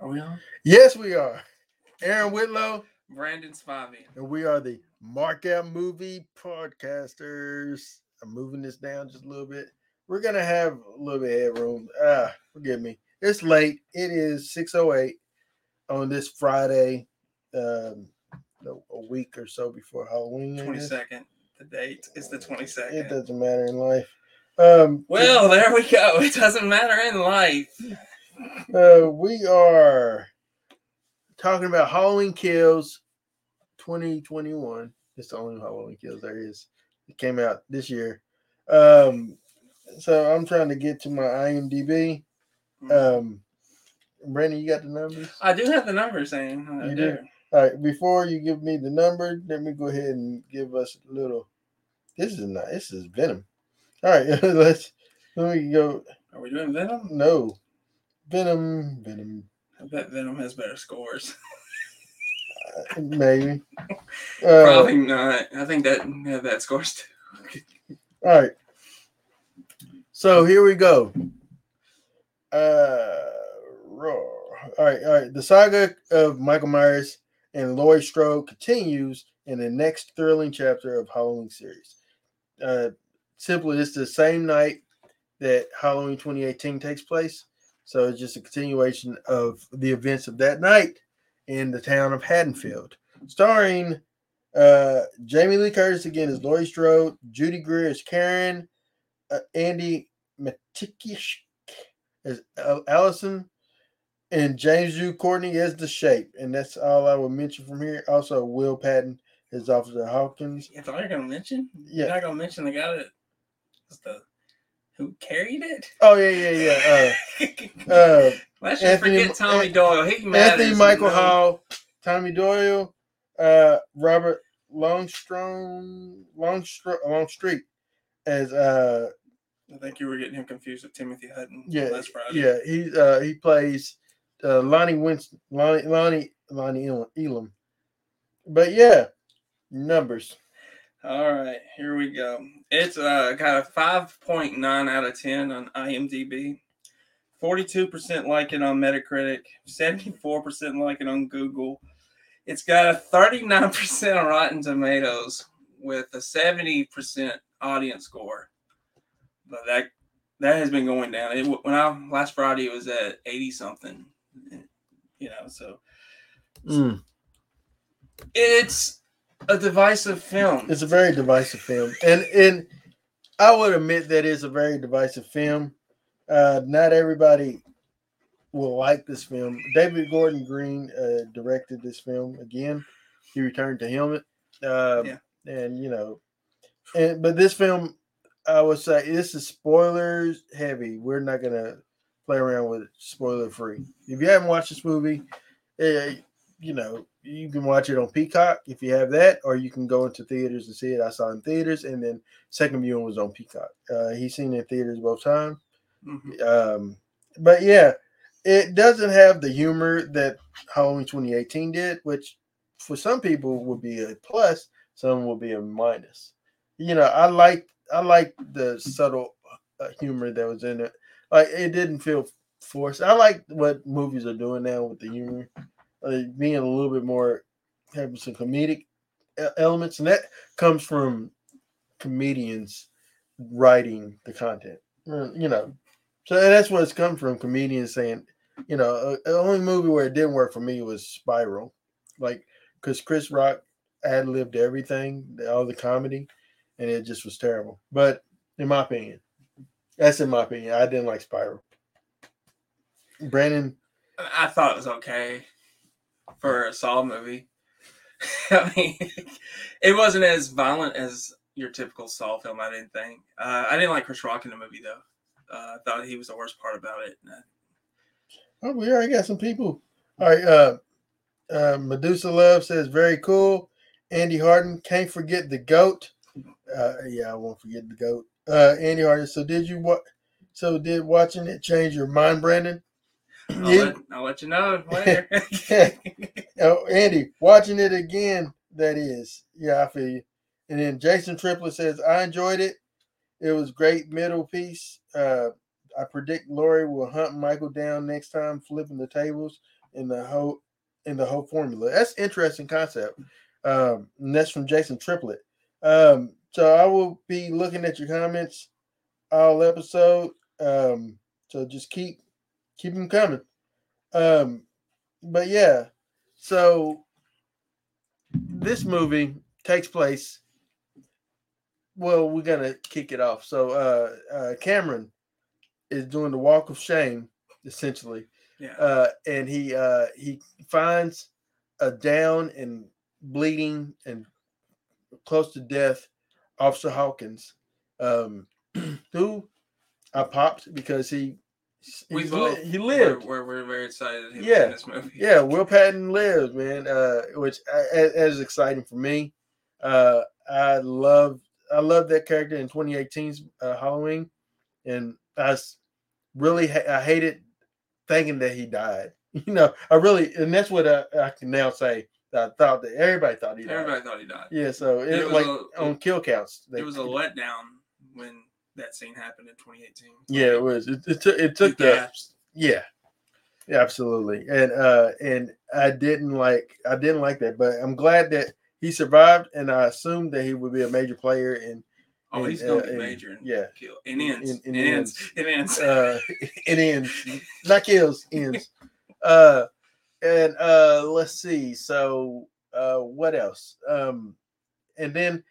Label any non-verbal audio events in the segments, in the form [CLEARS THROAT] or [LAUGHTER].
Are we on? Yes, we are. Aaron Whitlow, Brandon Spivey. and we are the Markout Movie Podcasters. I'm moving this down just a little bit. We're gonna have a little bit of headroom. Ah, forgive me. It's late. It is 6:08 on this Friday, um, a week or so before Halloween. I Twenty guess. second. The date is the twenty second. It doesn't matter in life. Um, Well, there we go. It doesn't matter in life. Uh, we are talking about Halloween Kills 2021. It's the only Halloween Kills there is. It came out this year. Um, so I'm trying to get to my IMDb. Um, Brandon, you got the numbers? I do have the numbers, Sam. I You do. do? All right. Before you give me the number, let me go ahead and give us a little. This is not. This is Venom. All right. [LAUGHS] Let's. Let me go. Are we doing Venom? No, Venom. Venom. I bet Venom has better scores. [LAUGHS] Maybe. [LAUGHS] Uh, Probably not. I think that have that scores too. All right. So here we go. Uh, raw. All right, all right. The saga of Michael Myers and Laurie Strode continues in the next thrilling chapter of Halloween series. Uh, simply, it's the same night that Halloween 2018 takes place. So it's just a continuation of the events of that night in the town of Haddonfield, starring uh, Jamie Lee Curtis again as Laurie Strode, Judy Greer as Karen, uh, Andi Matichak as Al- Allison, and James U. Courtney as the Shape. And that's all I will mention from here. Also, Will Patton as Officer Hawkins. That's all you're gonna mention? You're Yeah. not gonna mention the guy that the who carried it? Oh yeah, yeah, yeah. Uh, [LAUGHS] uh, Let's just Anthony- forget Tommy An- Doyle. He Anthony Michael Hall, Tommy Doyle, uh, Robert Longstrom, Longstr- Longstreet as uh, I think you were getting him confused with Timothy Hutton. Yeah, last Friday. Yeah, he uh he plays uh Lonnie Winston Lonnie Lonnie Lonnie. Elam. But yeah, numbers. All right, here we go. It's uh, got a 5.9 out of 10 on IMDb, 42% like it on Metacritic, 74% like it on Google. It's got a 39% on Rotten Tomatoes with a 70% audience score. But that that has been going down. It, when I last Friday it was at 80 something. You know, so Mm. it's a divisive film. It's a very divisive film. And and I would admit that it's a very divisive film. Uh not everybody will like this film. David Gordon Green uh directed this film again. He returned to Helmet. Um Yeah. and you know and but this film I would say this is spoilers heavy. We're not gonna play around with it spoiler free. If you haven't watched this movie, eh, you know, you can watch it on Peacock if you have that, or you can go into theaters and see it. I saw it in theaters, and then second viewing was on Peacock. Uh, he's seen it in theaters both times. Mhm. Um, but yeah, it doesn't have the humor that Halloween 2018 did, which for some people would be a plus, some will be a minus. You know, I like I like the subtle uh, humor that was in it. Like it didn't feel forced. I like what movies are doing now with the humor, uh, being a little bit more having some comedic elements, and that comes from comedians writing the content. Uh, You know, so that's where it's come from. Comedians saying, you know, uh, the only movie where it didn't work for me was Spiral, like because Chris Rock ad libbed everything, all the comedy, and it just was terrible. But in my opinion, that's in my opinion. I didn't like Spiral. Brandon, I thought it was okay for a Saw movie. [LAUGHS] I mean, it wasn't as violent as your typical Saw film. I didn't think. Uh, I didn't like Chris Rock in the movie though. Uh, I thought he was the worst part about it. Uh, oh, we already got some people. All right, uh, uh, Medusa Love says very cool. Andy Harden can't forget the goat. Uh, yeah, I won't forget the goat. Uh, Andy Harden. So did you what? So did watching it change your mind, Brandon? I'll, Yeah. let, I'll let you know [LAUGHS] later. [LAUGHS] Oh, Andy, watching it again. That is, yeah, I feel you. And then Jason Triplett says, "I enjoyed it. It was great middle piece. Uh, I predict Laurie will hunt Michael down next time, flipping the tables in the whole in the whole formula. That's interesting concept. Um, and that's from Jason Triplet. Um, so I will be looking at your comments all episode. Um, so just keep keep them coming. Um, but yeah, so this movie takes place. Well, we're gonna kick it off. So uh, uh Cameron is doing the walk of shame, essentially. Yeah. Uh, and he uh he finds a down and bleeding and close to death Officer Hawkins, um, [CLEARS THROAT] who I popped because he we both li- he lived. We're, we're, we're very excited. Yeah. in this movie. Yeah, Will Patton lives, man. Uh, which is, is exciting for me. Uh, I love I love that character in 2018's uh, Halloween, and I really ha- I hated thinking that he died. [LAUGHS] You know, I really, and that's what I, I can now say. I thought that everybody thought he died. Everybody thought he died. Yeah, so it, It was like a- on kill counts. they- It was a letdown when that scene happened in 2018. yeah, it was. It, it took it took the gasped. Yeah. Yeah, absolutely. And uh and I didn't like I didn't like that, but I'm glad that he survived and I assumed that he would be a major player in Oh, he's gonna uh, be major. And yeah. kill. It ends. In it ends. It ends. uh [LAUGHS] it ends. Not kills, ends. Uh and uh let's see. So uh what else? Um and then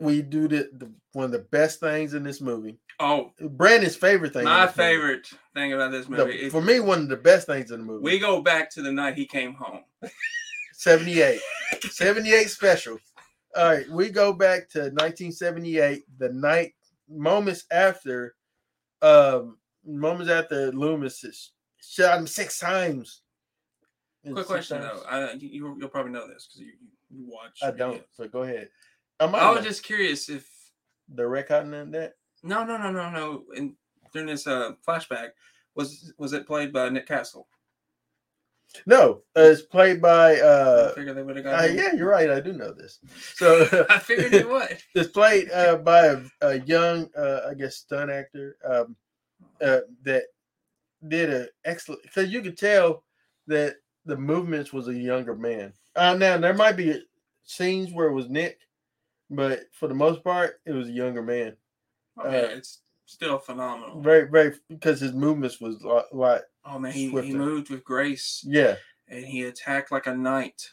we do the, the one of the best things in this movie. oh, Brandon's favorite thing. my this movie. favorite thing about this The- movie. is for me, one of the best things in the movie. we go back to the night he came home. [LAUGHS] 78. 78 special. All right, we go back to 1978, the night moments after um moments after Loomis is shot him six times. Quick six question times? though. I, you, you'll probably know this because you, you watch. I don't. videos. So go ahead. I might I was just curious if the recording on that. no, no, no, no, no. And during this uh, flashback, was was it played by Nick Castle? No, uh, it's played by I uh, figured they would have uh got. him. yeah, you're right. I do know this. So [LAUGHS] I figured it would. [LAUGHS] it's played uh, by a, a young, uh, I guess, stunt actor um, uh, that did an excellent. Because you could tell that the movements was a younger man. Uh, now there might be scenes where it was Nick, but for the most part, it was a younger man. Oh, yeah, it's still phenomenal. Very, very because his movements was a lot, lot. Oh man, he, he moved with grace Yeah, and he attacked like a knight.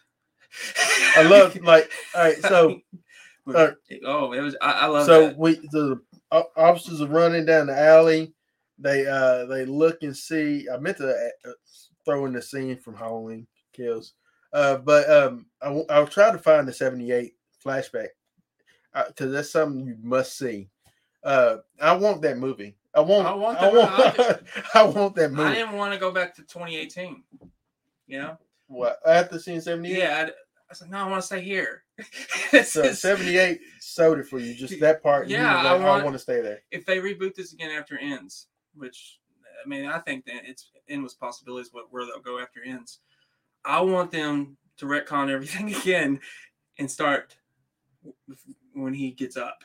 I love [LAUGHS] like. All right, so [LAUGHS] uh, oh, it was I, I love so that. we the officers are running down the alley. They uh they look and see. I meant to uh, throw in the scene from Halloween Kills, uh, but um I, I'll try to find the seventy eight flashback because that's something you must see. Uh, I want that movie. I want. I want I that want. movie. [LAUGHS] I want that movie. I didn't want to go back to 2018. You know? What after seeing seventy eight? Yeah. I, I said no, I want to stay here. [LAUGHS] So seventy eight sold it for you. Just [LAUGHS] that part. Yeah, was I like, I want- want to stay there. if they reboot this again after ends, which I mean, I think that it's endless possibilities what where they'll go after ends. I want them to retcon everything again and start when he gets up.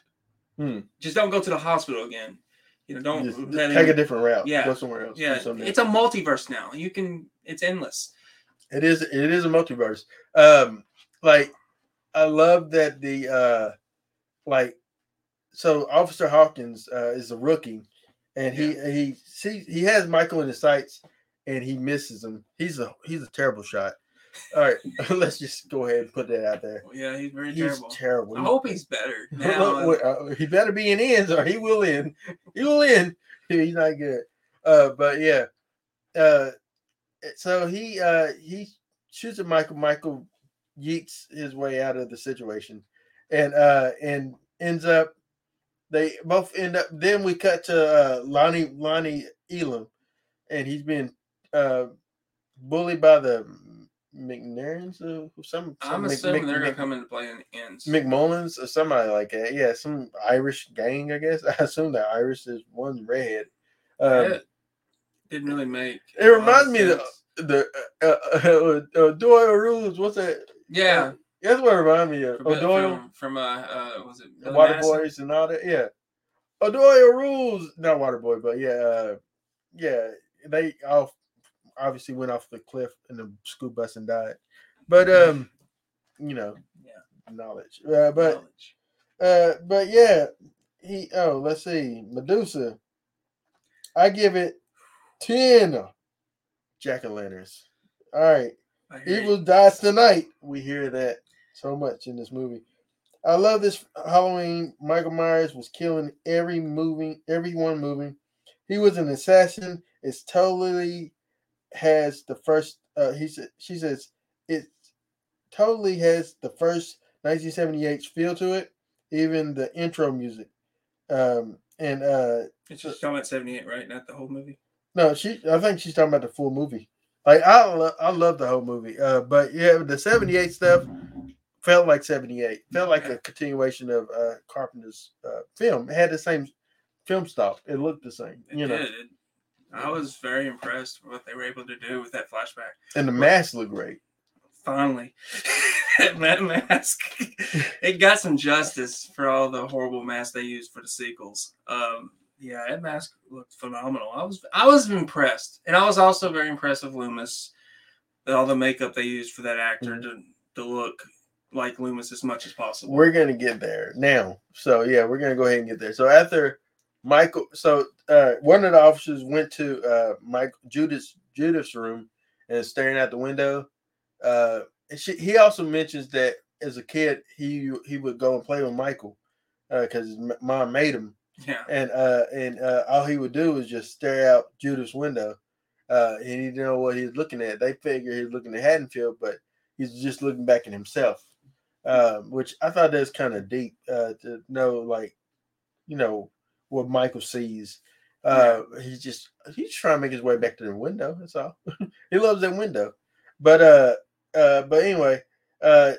Hmm. Just don't go to the hospital again. You know, don't Just let take him- a different route. Yeah. Go somewhere else. Yeah, it's a multiverse now. You can. It's endless. It is it is a multiverse. Um like I love that the uh like so Officer Hawkins uh is a rookie and he he see he has Michael in his sights and he misses him. He's a he's a terrible shot. All right, [LAUGHS] let's just go ahead and put that out there. Yeah, he's very He's terrible. terrible. I hope he's better [LAUGHS] now. Uh, he better be in ends or he will in. He will in. [LAUGHS] He's not good. Uh, but yeah. Uh, so he uh he shoots at Michael. Michael yeets his way out of the situation, and uh and ends up. They both end up. Then we cut to uh, Lonnie Lonnie Elam, and he's being uh bullied by the McNairns or some. I'm Mc- assuming Mc- they're gonna Mc- come into play in the ends. McMullins or somebody like that. Yeah, some Irish gang, I guess. [LAUGHS] I assume that Irish is one redhead. Um, didn't really make. It reminds me of sense. the uh, [LAUGHS] uh, uh, Doyle rules. What's that? yeah. That's what it reminds me of. From, Oh, Doyle, from, from uh, uh, was it the Billy Water Madison? Boys, and all that. Yeah. O'Doyle rules. Not Waterboy, but yeah, uh, yeah. They all obviously went off the cliff in the school bus and died. But um, you know, Yeah. knowledge. Uh, but Knowledge. uh, but yeah, he. Oh, let's see, Medusa. I give it ten jack o' lanterns. All right, I hear you. evil dies tonight. We hear that so much in this movie. I love this Halloween. Michael Myers was killing every moving, everyone moving. He was an assassin. It's totally has the first. Uh, he said. She says it totally has the first 1978 feel to it. Even the intro music. Um, and uh, It's just talking about 78, right? Not the whole movie. no, she. I think she's talking about the full movie. Like I, lo- I love the whole movie. Uh, but yeah, the '78 stuff felt like '78. Felt like a continuation of uh Carpenter's uh, film. It had the same film style. It looked the same, It you know. did. It- I was very impressed with what they were able to do with that flashback. And the mask looked great. Finally, [LAUGHS] that mask, it got some justice for all the horrible masks they used for the sequels. Um, yeah, that mask looked phenomenal. I was I was impressed, and I was also very impressed with Loomis. All the makeup they used for that actor Mhm. to to look like Loomis as much as possible. We're gonna get there now. So yeah, we're gonna go ahead and get there. So after Michael, so uh, one of the officers went to uh, Mike Judith's Judith's room and staring out the window. Uh, and she, he also mentions that as a kid he he would go and play with Michael because his mom made him, yeah, and uh, and uh, all he would do was just stare out Judith's window. Uh, and he didn't know what he was looking at. They figured he was looking at Haddonfield, but he's just looking back at himself, um, which I thought that's kind of deep uh, to know, like, you know, what Michael sees. Uh, He's just he's trying to make his way back to the window. That's all. [LAUGHS] he loves that window, but uh, uh, but anyway, uh,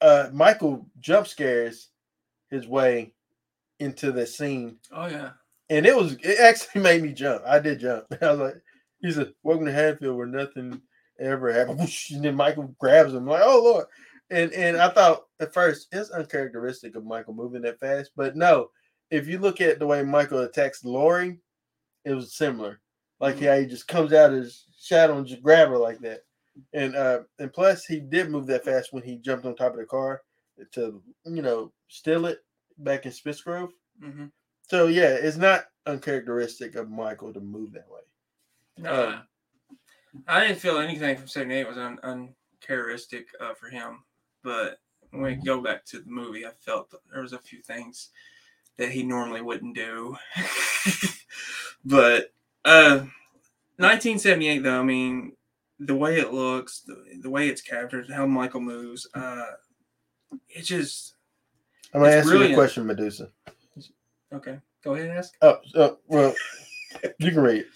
uh, Michael jump scares his way into the scene oh yeah, and it was it actually [LAUGHS] made me jump. I did jump. [LAUGHS] I was like, he said, "Welcome to Haddonfield, where nothing ever happened." Whoosh, And then Michael grabs him, like, "Oh Lord!" And and I thought at first it's uncharacteristic of Michael moving that fast, but no. If you look at the way Michael attacks Laurie, it was similar. Like Mhm. how he just comes out of his shadow and just grab her like that. And uh and plus he did move that fast when he jumped on top of the car to you know steal it back in Smith's Grove. hmm So yeah, it's not uncharacteristic of Michael to move that way. No, Um, I didn't feel anything from '78 was un- uncharacteristic uh, for him. But when we go back to the movie, I felt there was a few things that he normally wouldn't do. [LAUGHS] but uh, 1978, though, I mean, the way it looks, the, the way it's captured, how Michael moves, uh, it just I'm gonna ask you a question, Medusa. okay. Go ahead and ask. Oh, oh well, you can read. it.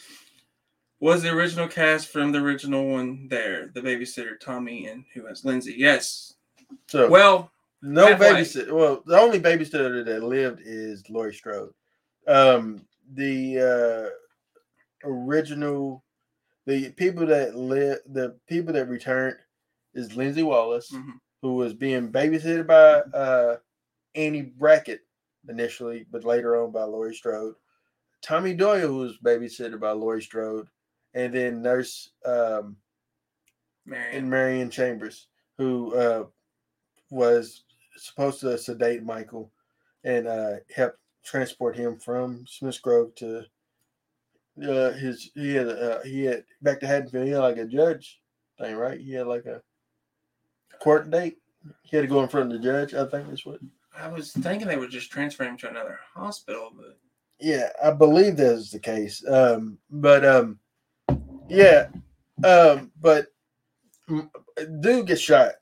Was the original cast from the original one there? The babysitter Tommy and who else? Lindsay. Yes. So Well, no halfway. babysitter. Well, the only babysitter that lived is Laurie Strode. Um, the uh, original, the people that live, the people that returned is Lindsay Wallace, mhm. who was being babysitted by uh, Annie Brackett initially, but later on by Laurie Strode. Tommy Doyle, who was babysitted by Laurie Strode, and then Nurse um, Marion. and Marion Chambers, who uh, was supposed to sedate Michael and uh, help transport him from Smiths Grove to uh, his. He had uh, he had back to Haddonfield. He had like a judge thing, right? He had like a court date. He had to go in front of the judge. I think that's what. I was thinking they would just transfer him to another hospital, but Yeah, I believe that is the case. Um, but um, yeah, um, but dude gets shot.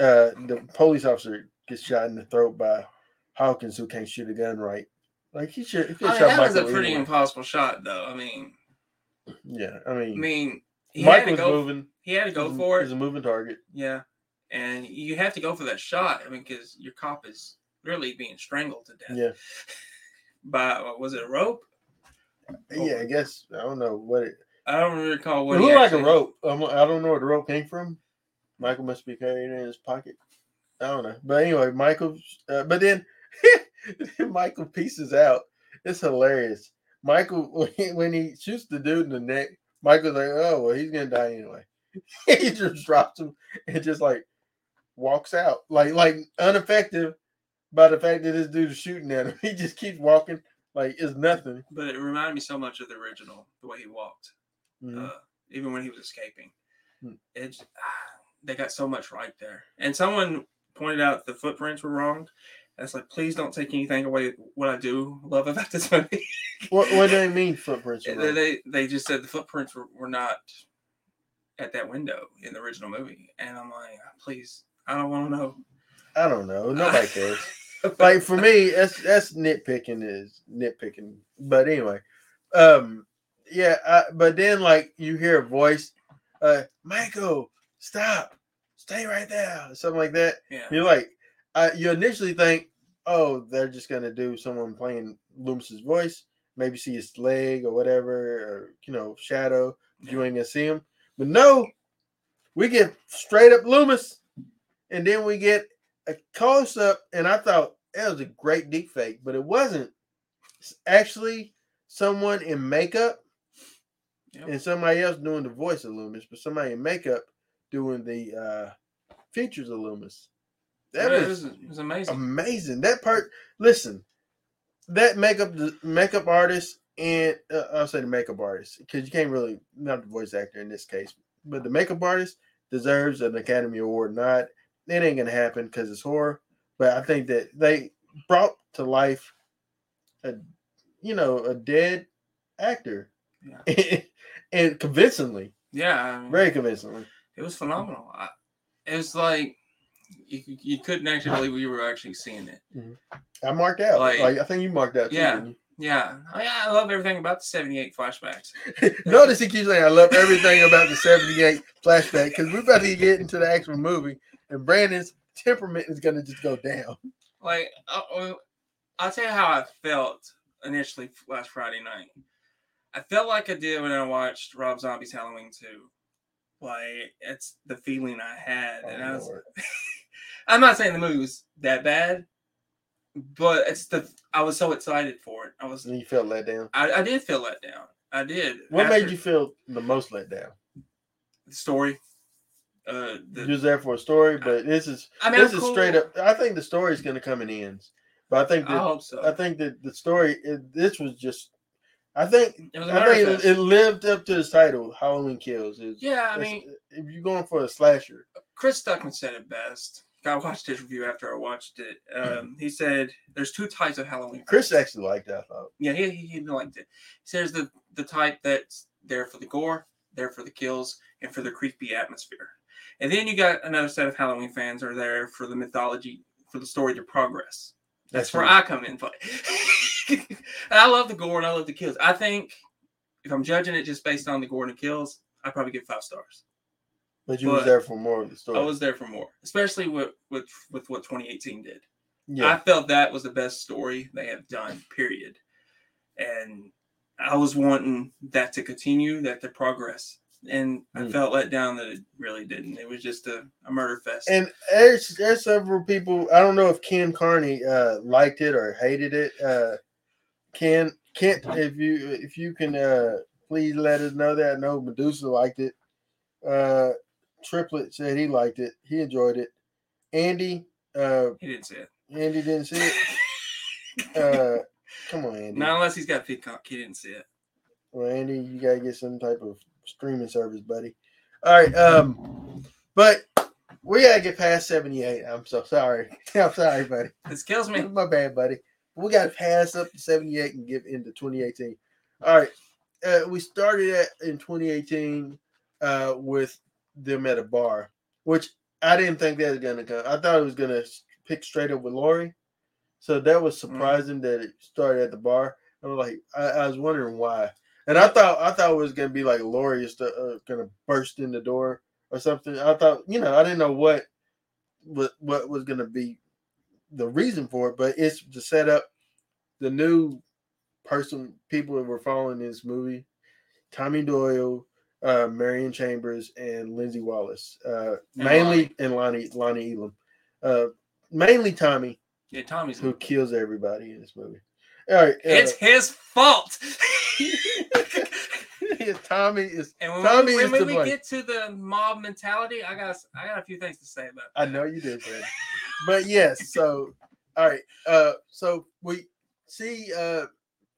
Uh, the police officer gets shot in the throat by Hawkins, who can't shoot a gun right. Like he should. He could I mean, shot that was a pretty anyway. impossible shot, though. I mean, Yeah, I mean, I mean, he had to Michael's go. moving. He had to go He's- for it. He's a moving target. Yeah, and you have to go for that shot. I mean, because your cop is really being strangled to death Yeah, [LAUGHS] by what was it a rope? yeah. I guess I don't know what it. I don't recall It what. he looked like a rope. Um, I don't know where the rope came from. Michael must be carrying it in his pocket. I don't know. But anyway, Michael. Uh, but then, [LAUGHS] Michael pieces out it's hilarious. Michael [LAUGHS] when he, shoots the dude in the neck, Michael's like, "Oh well, he's gonna die anyway." [LAUGHS] he just drops him and just like walks out, like like unaffected by the fact that this dude is shooting at him. He just keeps walking like it's nothing. But it reminded me so much of the original, the way he walked, Mhm. uh, even when he was escaping. Hmm. It's ah, they got so much right there. And someone pointed out the footprints were wrong. That's like, please don't take anything away what I do love about this movie. [LAUGHS] What what do they mean [LAUGHS] footprints? they, wrong? they they just said the footprints were, were not at that window in the original movie, and I'm like, please, I don't want to know. I don't know. Nobody [LAUGHS] cares. like for me, that's that's nitpicking is nitpicking. But anyway, um, yeah. I, but then like you hear a voice, uh, Michael, stop, stay right there, something like that. yeah, You're like, uh, you initially think, oh, they're just gonna do someone playing Loomis's voice, maybe see his leg or whatever, or you know, shadow. but You ain't gonna see him. But no, we get straight up Loomis, and then we get a close up, and I thought that was a great deep fake, but it wasn't. It's actually someone in makeup Yep. and somebody else doing the voice of Loomis, but somebody in makeup doing the uh features of Loomis. That Yeah, it was was, it was amazing. amazing. That part, listen, that makeup the makeup artist and uh, I'll say the makeup artist because you can't really not the voice actor in this case, but the makeup artist deserves an Academy Award Not It ain't gonna happen because it's horror, but I think that they brought to life a you know a dead actor, [LAUGHS] and convincingly, yeah, I mean, very convincingly. It was phenomenal. I, it was like you, you couldn't actually believe we were actually seeing it. I marked out. Like, Like- I think you marked out too. Yeah. Yeah, I, I love everything about the '78 flashbacks. [LAUGHS] Notice he keeps saying, I love everything about the 78 flashback because we're about to get into the actual movie and Brandon's temperament is going to just go down. Like, uh, uh, I'll tell you how I felt initially last Friday night. I felt like I did when I watched Rob Zombie's Halloween 2. Like, it's the feeling I had. and I was, Oh, [LAUGHS] I'm not saying the movie was that bad, but it's the I was so excited for it. I was And you felt let down. I, I did feel let down. I did. What After made you feel the most let down? the story? Uh, the, You was there for a story, but this is I mean, this I'm is cool. straight up. I think the story is going to come in ends, but I think I hope so. I think that the story it, this was just. I think it was a I think it, it lived up to its title. Halloween Kills. It's- yeah, I mean, if you're going for a slasher, Chris Stuckman said it best. I watched his review after I watched it. [CLEARS THROAT] Um, he said there's two types of Halloween. Chris films. actually liked that. I thought. Yeah, he, he, he liked it. He says the the type that's there for the gore, there for the kills, and for the creepy atmosphere. And then you got another set of Halloween fans are there for the mythology, for the story to progress. That's, where me. I come in. play. [LAUGHS] [LAUGHS] I love the gore and I love the kills. I think if I'm judging it just based on the gore and the kills, I'd probably give five stars. But you was there for more of the story. I was there for more, especially with with with what 2018 did. yeah. I felt that was the best story they have done. Period. And I was wanting that to continue, that to progress, and I Mm. felt let down that it really didn't. It was just a, a murder fest. and there's there's several people. I don't know if Ken Carney uh, liked it or hated it. Uh, Ken, Kent, if you if you can uh, please let us know that. I know Medusa liked it. Uh, Triplet said he liked it. He enjoyed it. Andy, uh, he didn't say it. Andy didn't see it. [LAUGHS] Uh, come on, Andy. Not unless he's got Peacock. He didn't see it. Well, Andy, you gotta get some type of streaming service, buddy. All right, um, but we gotta get past seventy eight. I'm so sorry. [LAUGHS] I'm sorry, buddy. This kills me. My bad, buddy. We gotta pass up to seventy eight and get into twenty eighteen. All right, uh, we started at in twenty eighteen uh, with them at a bar, which I didn't think that was gonna come. I thought it was gonna pick straight up with Laurie. So that was surprising that it started at the bar. I was like, I, I was wondering why. And I thought I thought it was gonna be like Laurie is uh, gonna burst in the door or something. I thought, you know, I didn't know what what what was gonna be the reason for it, but it's to set up the new person people that were following this movie, Tommy Doyle, uh, Marion Chambers, and Lindsay Wallace. Uh, And mainly and Lonnie Lonnie Elam. Uh, mainly Tommy, Yeah, Tommy's who kills everybody in this movie. All right. uh, It's his fault. [LAUGHS] [LAUGHS] Tommy is. and when, Tommy we, when we get to the mob mentality, I got I got a few things to say about that. I know you did. [LAUGHS] but yes. So, all right. Uh, so we see uh,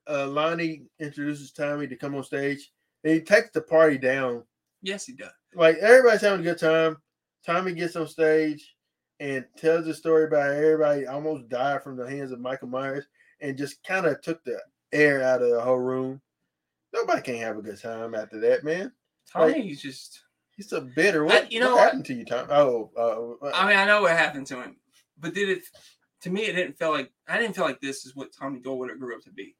uh, Lonnie introduces Tommy to come on stage. And he takes the party down. Yes, he does. Like everybody's having a good time. Tommy gets on stage and tells a story about everybody almost died from the hands of Michael Myers and just kind of took the air out of the whole room. Nobody can have a good time after that, man. Tommy, he's just. He's a bitter. What, you know what what? happened to you, Tom? Oh, uh, I mean, I know what happened to him, but did it? To me, it didn't feel like I didn't feel like this is what Tommy Doyle would have grew up to be.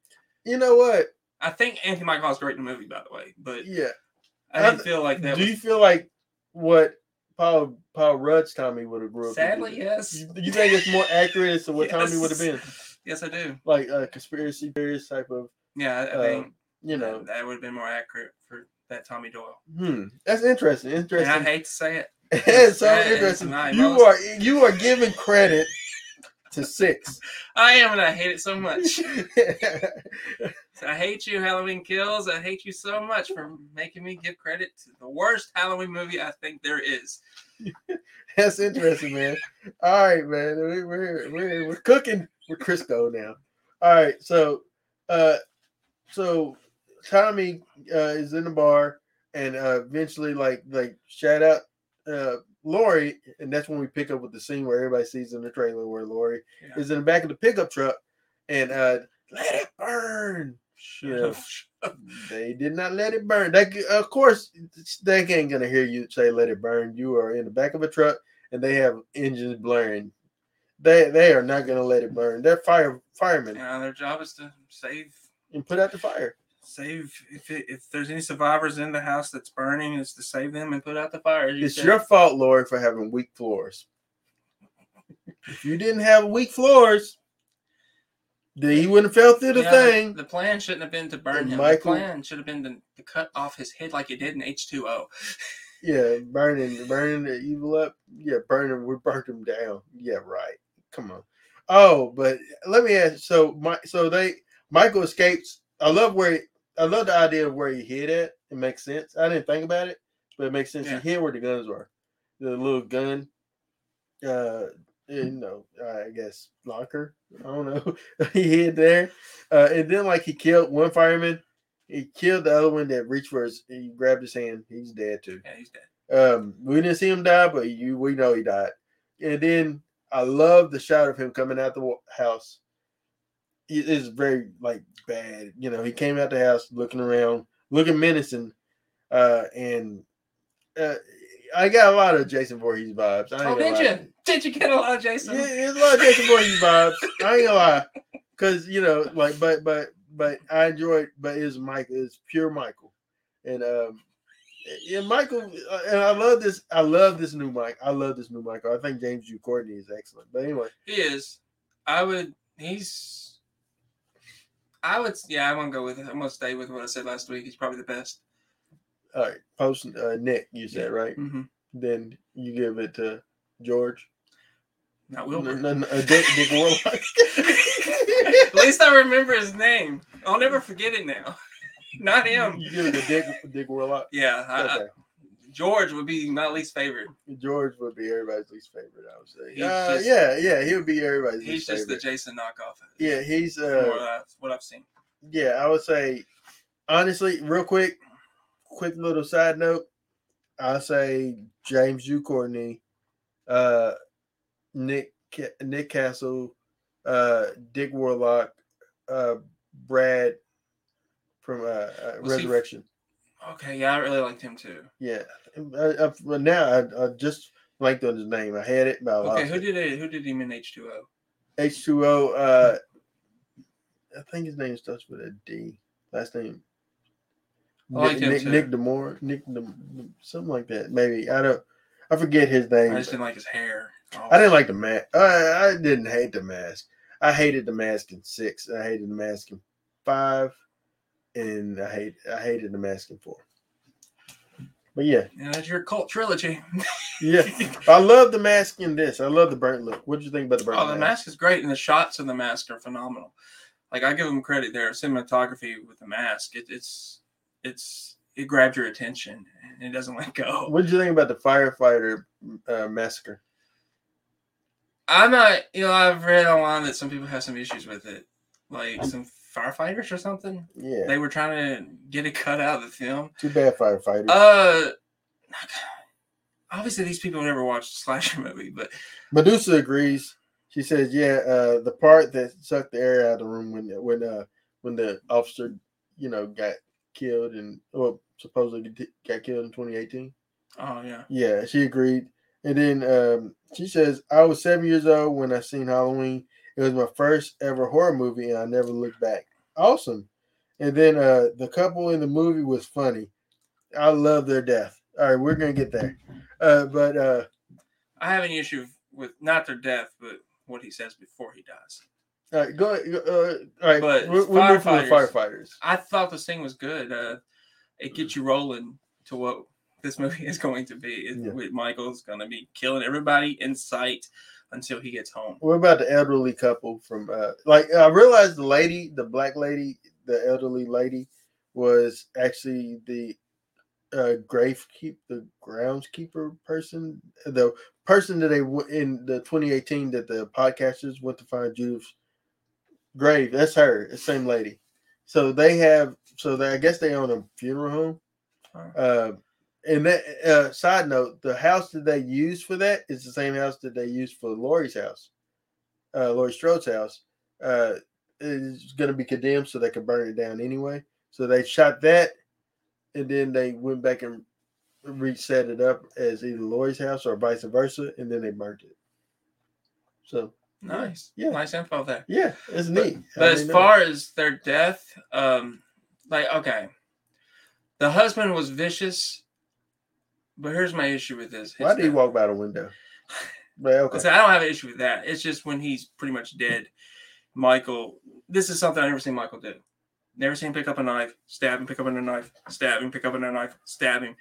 you know what? I think Anthony Michael is great in the movie, by the way, but Yeah. I didn't feel like that. Do Was, you feel like what Paul Paul Rudd's Tommy would have grew up? sadly, be? yes. You, you think it's more accurate as to what [LAUGHS] Tommy would have been? Yes, I do. Like a conspiracy theorist type of, Yeah, I, I Uh, think you know. that, that would have been more accurate for that Tommy Doyle. Hmm. That's interesting. And I hate to say it. It's so interesting. You are you are giving credit to six. I am, and I hate it so much. [LAUGHS] I hate you, Halloween Kills. I hate you so much for making me give credit to the worst Halloween movie I think there is. [LAUGHS] That's interesting, man. All right, man. We, we're we're we're cooking with Crisco now. All right, so uh, so Tommy uh is in the bar, and uh, eventually, like like shout out uh Laurie, and that's when we pick up with the scene where everybody sees in the trailer where Laurie Yeah. is in the back of the pickup truck, and uh, let it burn. They did not let it burn. They, of course, they ain't gonna hear you say "let it burn." You are in the back of a truck, and they have engines blaring. They they are not gonna let it burn. They're fire firemen Yeah, their job is to save and put out the fire. Save if it, if there's any survivors in the house that's burning is to save them and put out the fire. you It's said. your fault, Laurie, for having weak floors. [LAUGHS] if you didn't have weak floors, then he wouldn't have fell through the Yeah, thing. The plan shouldn't have been to burn And him. Michael- The plan should have been to, to cut off his head like it did in H two O. [LAUGHS] Yeah, burning, burning the evil up. Yeah, burning. We burnt him down. Yeah, right. Come on. Oh, but let me ask. So, my so they Michael escapes. I love where I love the idea of where he hid at. It makes sense. I didn't think about it, but it makes sense. Yeah. He hid where the guns were. The little gun. Uh, you know, I guess locker. I don't know. [LAUGHS] he hid there, uh, and then like he killed one fireman. He killed the other one that reached for his. He grabbed his hand. He's dead too. Yeah, he's dead. Um, we didn't see him die, but you we know he died. And then I love the shot of him coming out the house. It is very like bad. You know, he came out the house looking around, looking menacing, uh, and uh, I got a lot of Jason Voorhees vibes. I ain't Oh, gonna did lie. you? Did you get a lot of Jason? Yeah, there's a lot of Jason Voorhees vibes. I ain't gonna lie, because you know, like, but but but I enjoyed, but it was Michael, it's pure Michael, and um, yeah, Michael, uh, and I love this. I love this new Mike. I love this new Michael. I think James U. Courtney is excellent. But anyway, He is. I would. He's. I would. Yeah, I'm gonna go with it. I'm gonna stay with what I said last week. He's probably the best. all right, post uh, Nick, you said right. Mm-hmm. Then you give it to George. Not No, Wilbur. no, no, uh, Dick, Dick Warlock. [LAUGHS] At least I remember his name. I'll never forget it now. [LAUGHS] Not him. You give it to Dick, Dick Warlock. Yeah, I- Okay. George would be my least favorite. George would be everybody's least favorite, I would say. Uh, just- yeah, yeah, he would be everybody's least favorite. He's just favorite. the Jason knockoff. yeah, he's uh, what, I've seen. yeah, I would say honestly, real quick, quick little side note. I say James U. Courtney, uh, Nick Nick Castle, uh, Dick Warlock, uh, Brad from uh, uh, Was Resurrection. Okay, yeah, I really liked him too. Yeah, I, I, well, now I, I just blanked on his name. I had it, but I Okay, who it. did it? Who did him in H two O? H two O. Uh, I think his name starts with a D. Last name. Nick, Nick, too. Nick Demore, Nick, Dem- something like that. Maybe I don't. I forget his name. I just didn't like his hair. Oh, I didn't like the mask. I, I didn't hate the mask. I hated the mask in six. I hated the mask in five, and I hate I hated the mask in four. But yeah, Yeah, that's your cult trilogy. yeah, [LAUGHS] I love the mask in this. I love the burnt look. What do you think about the burnt Oh, the mask? mask is great, and the shots of the mask are phenomenal. like I give them credit there. Cinematography with the mask, it, it's it's it grabs your attention and it doesn't [LAUGHS] let go. What did you think about the firefighter uh, massacre? I'm not, you know, I've read online that some people have some issues with it, like some firefighters or something. Yeah, They were trying to get it cut out of the film. too bad firefighters. Uh, obviously these people never watched a slasher movie, but Medusa agrees. She says, "Yeah, uh, the part that sucked the air out of the room when when uh when the officer, you know, got killed and well supposedly got killed in 2018. oh yeah, Yeah, she agreed. And then um, she says, "I was seven years old when I seen Halloween. It was my first ever horror movie, and I never looked back. Awesome." And then uh, the couple in the movie was funny. I love their death. All right, we're gonna get there. Uh, but uh, I have an issue with not their death, but what he says before he dies. all right, go. Uh, all right, But we'll, we'll move to the firefighters-. I thought the scene was good. Uh, it gets you rolling to what this movie [LAUGHS] is going to be. It, Yeah. with Michael's going to be killing everybody in sight until he gets home. What about the elderly couple from uh like I realized the lady, the black lady, the elderly lady was actually the uh grave keep the groundskeeper person, the person that they w- in the 2018 that the podcasters went to find Judith's grave. That's her, the same lady. So they have so they I guess they own a funeral home. Uh, and that uh, side note, the house that they use for that is the same house that they use for Laurie's house, uh, Laurie Strode's house. Uh, is going to be condemned, so they could burn it down anyway. So they shot that, and then they went back and reset it up as either Laurie's house or vice versa, and then they burnt it. So Nice, Yeah. nice info there. yeah, it's But- neat. I But as didn't know. far as their death, um, like okay, the husband was vicious, but here's my issue with this. why did he walk by the window? But [LAUGHS] okay, Listen, I don't have an issue with that. It's just when he's pretty much dead, Michael. This is something I never seen Michael do. Never seen him pick up a knife, stab him, pick up a knife, stab him, pick up a knife, stab him.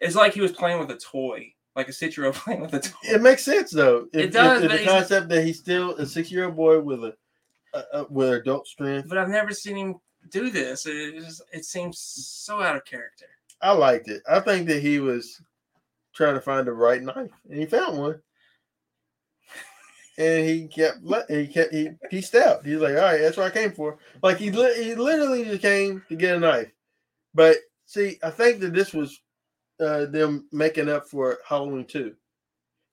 It's like he was playing with a toy, like a six-year-old [LAUGHS] playing with a toy. It makes sense though. If, It does, if- if but the he's- concept that he's still a six-year-old boy with a, a, a with adult strength. But I've never seen him do this. It, just, it seems so out of character. I liked it. I think that he was trying to find the right knife, and he found one. And he kept, he kept, he pieced out. He's like, all right, that's what I came for. Like he, li- he literally just came to get a knife. But see, I think that this was uh, them making up for Halloween two,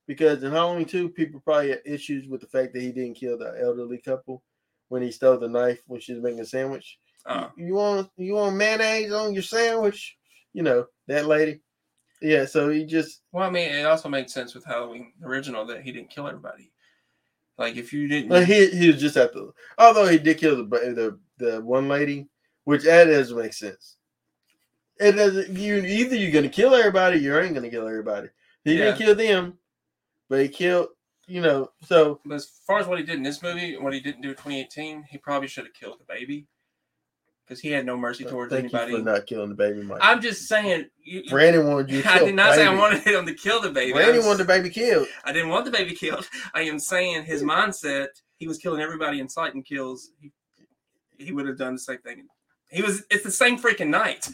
because in Halloween two, people probably had issues with the fact that he didn't kill the elderly couple when he stole the knife when she was making a sandwich. Uh, You want you want mayonnaise on your sandwich? You know that lady. Yeah, so he just well, I mean, it also makes sense with Halloween original that he didn't kill everybody. Like if you didn't, well, he he was just at the. Although he did kill the the the one lady, which that doesn't make sense. It doesn't. You either you're gonna kill everybody, you ain't gonna kill everybody. He didn't kill them, but he killed. You know, so But as far as what he did in this movie and what he didn't do in 2018, he probably should have killed the baby because he had no mercy towards thank you anybody. for not killing the baby, Mike. I'm just saying. You, you- Brandon wanted you. [LAUGHS] To I did not say I wanted him to kill the baby. Brandon was- wanted the baby killed. I didn't want the baby killed. [LAUGHS] I am saying his mindset. He was killing everybody in sight and kills. He, he would have done the same thing. He was. It's the same freaking night.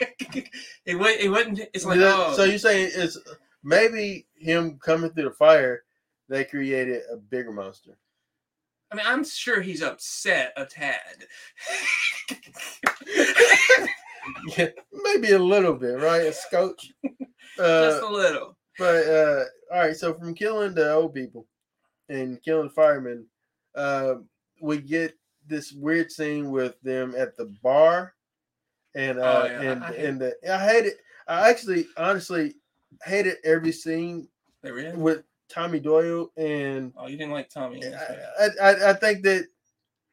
[LAUGHS] it would. It wasn't. It's like Yeah, oh. So you saying it's maybe him coming through the fire, they created a bigger monster. I mean, I'm sure he's upset a tad. Yeah, maybe a little bit, right? A scotch. [LAUGHS] Uh, Just a little. but uh, all right. So from killing the old people and killing firemen, uh, we get this weird scene with them at the bar, and uh, Oh, yeah. and I- I hate- and the, I hate it. I actually, honestly, hated every scene in. with Tommy Doyle and. Oh, you didn't like Tommy. I, I, I think that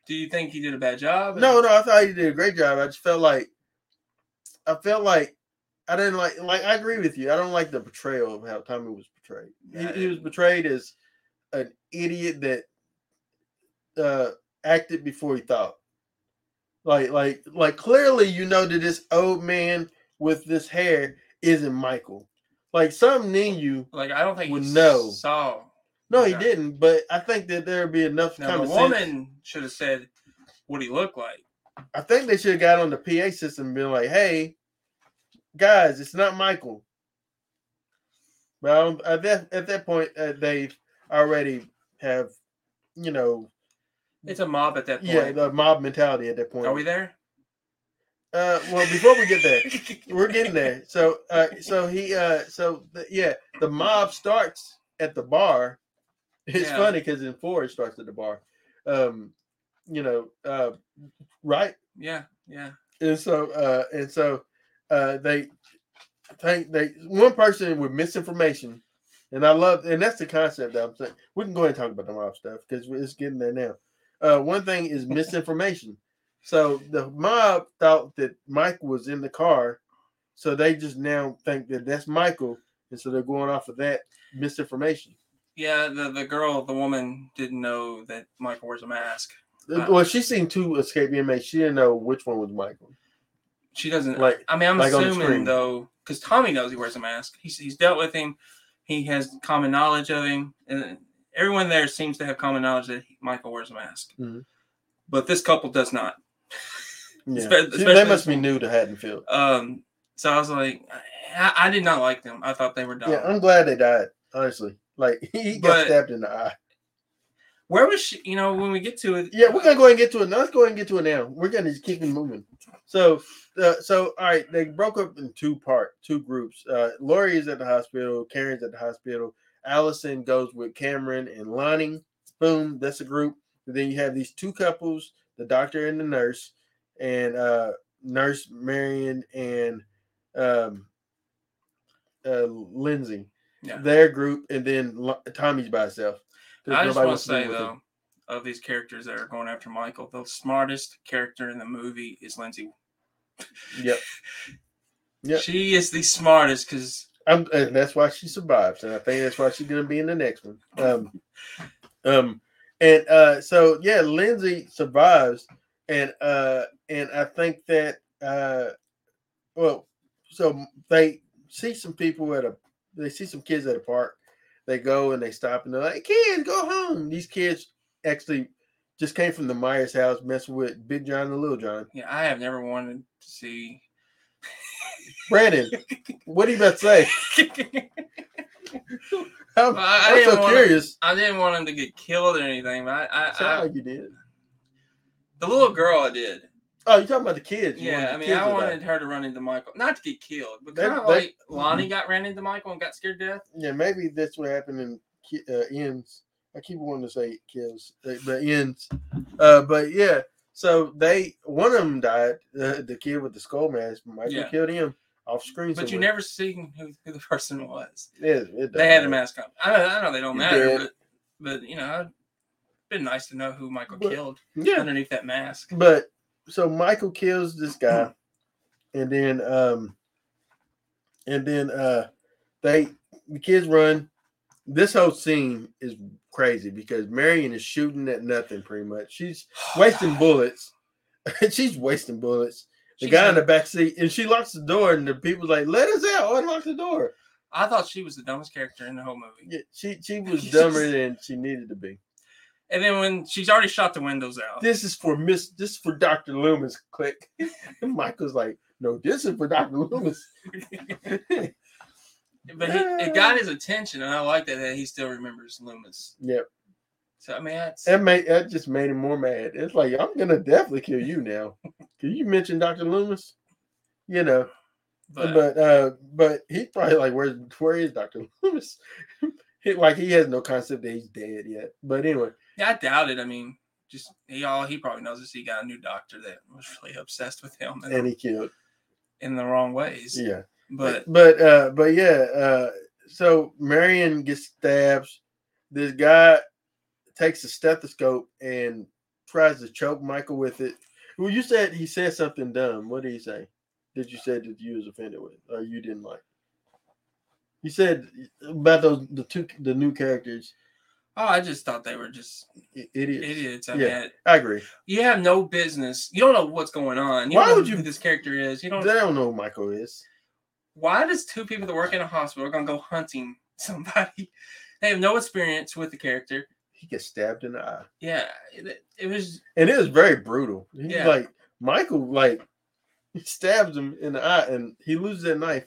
Do you think he did a bad job? no, no, I thought he did a great job. I just felt like I felt like I didn't like like I agree with you. I don't like the portrayal of how Tommy was portrayed. He, he was portrayed as an idiot that uh acted before he thought. Like like like clearly you know that this old man with this hair isn't Michael. Like something in you. Like I don't think he no. saw. No, he didn't. But I think that there'd be enough Now the sense- woman should have said, what he looked like. I think they should have got on the PA system and been like, "Hey, guys, it's not Michael." But at that at that point, uh, they already have, you know, It's a mob at that point. yeah, the mob mentality at that point. Are we there? Uh, well, before we get there, we're getting there. So, uh, so he, uh, so the, yeah, the mob starts at the bar. It's Yeah. funny because in four it starts at the bar. Um, you know, uh, right? yeah, yeah. And so, uh, and so, uh, they think they one person with misinformation, and I love, and that's the concept that I'm saying. We can go ahead and talk about the mob stuff because it's getting there now. Uh, one thing is misinformation. So the mob thought that Michael was in the car, so they just now think that that's Michael, and so they're going off of that misinformation. Yeah, the, the girl, the woman didn't know that Michael wears a mask. Uh, well, she seen two escape inmates. She didn't know which one was Michael. She doesn't. Like- I mean, I'm like assuming though, because Tommy knows he wears a mask. He's he's dealt with him. He has common knowledge of him, and everyone there seems to have common knowledge that Michael wears a mask. Mhm. But this couple does not. Yeah, especially they must be new to Haddonfield. Um, so I was like, I, I did not like them. I thought they were dumb. Yeah, I'm glad they died. Honestly, like [LAUGHS] he got But- stabbed in the eye. Where was she? You know, when we get to it, Yeah, we're gonna go ahead and get to it. Now. Let's go ahead and get to it now. We're gonna just keep it moving. So, uh, so all right, they broke up in two part, two groups. Uh, Laurie is at the hospital. Karen's at the hospital. Allison goes with Cameron and Lonnie. Boom, that's a group. And then you have these two couples, the doctor and the nurse, and uh, nurse Marion and um, uh, Lindsey. Yeah. Their group, and then Tommy's by himself. I just want to say with him. though, of these characters that are going after Michael, the smartest character in the movie is Lindsey. Yep. [LAUGHS] Yep. She is the smartest because I'm, and that's why she survives, and I think that's why she's gonna be in the next one. Um, um, and uh, so yeah, Lindsey survives, and uh, and I think that uh, well, so they see some people at a, they see some kids at a park. They go and they stop and they're like, "Kids, go home." These kids actually just came from the Myers house, messing with Big John and Little John. yeah, I have never wanted to see. Brandon, what are you about to say? [LAUGHS] I'm, I- didn't so curious. I didn't want him to get killed or anything, but I, I, I like you did. the little girl I did. Oh, you're talking about the kids. You Yeah, I mean, I wanted her to run into Michael, not to get killed, but kind of like Lonnie got ran into Michael and got scared to death. Yeah, maybe that's what happened in uh, ends. I keep wanting to say kills, uh, but ends. Uh, but yeah, so they one of them died. Uh, the kid with the skull mask. Michael Yeah. killed him off screen. But you never seen who, who the [LAUGHS] person was. Yeah, it They had a mask on. I know, I know they don't You matter, did. but but you know, it'd been nice to know who Michael But- killed Yeah, underneath that mask. but so Michael kills this guy, and then um, and then uh, they the kids run. This whole scene is crazy because Marion is shooting at nothing pretty much. She's [SIGHS] wasting bullets. [LAUGHS] She's wasting bullets. The guy in the back seat, and she locks the door, and the people's like, "Let us out!" Or unlock the door. I thought she was the dumbest character in the whole movie. Yeah, she she [LAUGHS] was dumber than she needed to be. And then when she's already shot the windows out, This is for Miss. This is for Doctor Loomis. Click. [LAUGHS] And Michael's like, "No, this is for Doctor Loomis." [LAUGHS] but he, it got his attention, and I like that, that he still remembers Loomis. Yep. So I mean, that's That made that just made him more mad. It's like I'm gonna definitely kill you now. Can you mention Doctor Loomis? You know, but, but uh, but he's probably like, "Where's where is Doctor [LAUGHS] Loomis?" He- like he has no concept that he's dead yet. But anyway, yeah, I doubt it. I mean, just he all he probably knows is he got a new doctor that was really obsessed with him in, and he killed. in the wrong ways. Yeah, But but uh, but yeah, uh, so Marion gets stabbed. This guy takes a stethoscope and tries to choke Michael with it. Well, you said he said something dumb. What did he say? Did you say that you was offended with, or you didn't like? You said about those the two the new characters. oh, I just thought they were just Idiots. idiots. I Yeah. mean, I agree. you have no business. You don't know what's going on. You Why don't know would who you- this character is. You don't. They don't know who Michael is. Why does two people that work in a hospital are gonna go hunting somebody? [LAUGHS] They have no experience with the character. He gets stabbed in the eye, Yeah, it, it was. and it was very brutal. Yeah. like Michael, like he stabs him in the eye, and he loses that knife.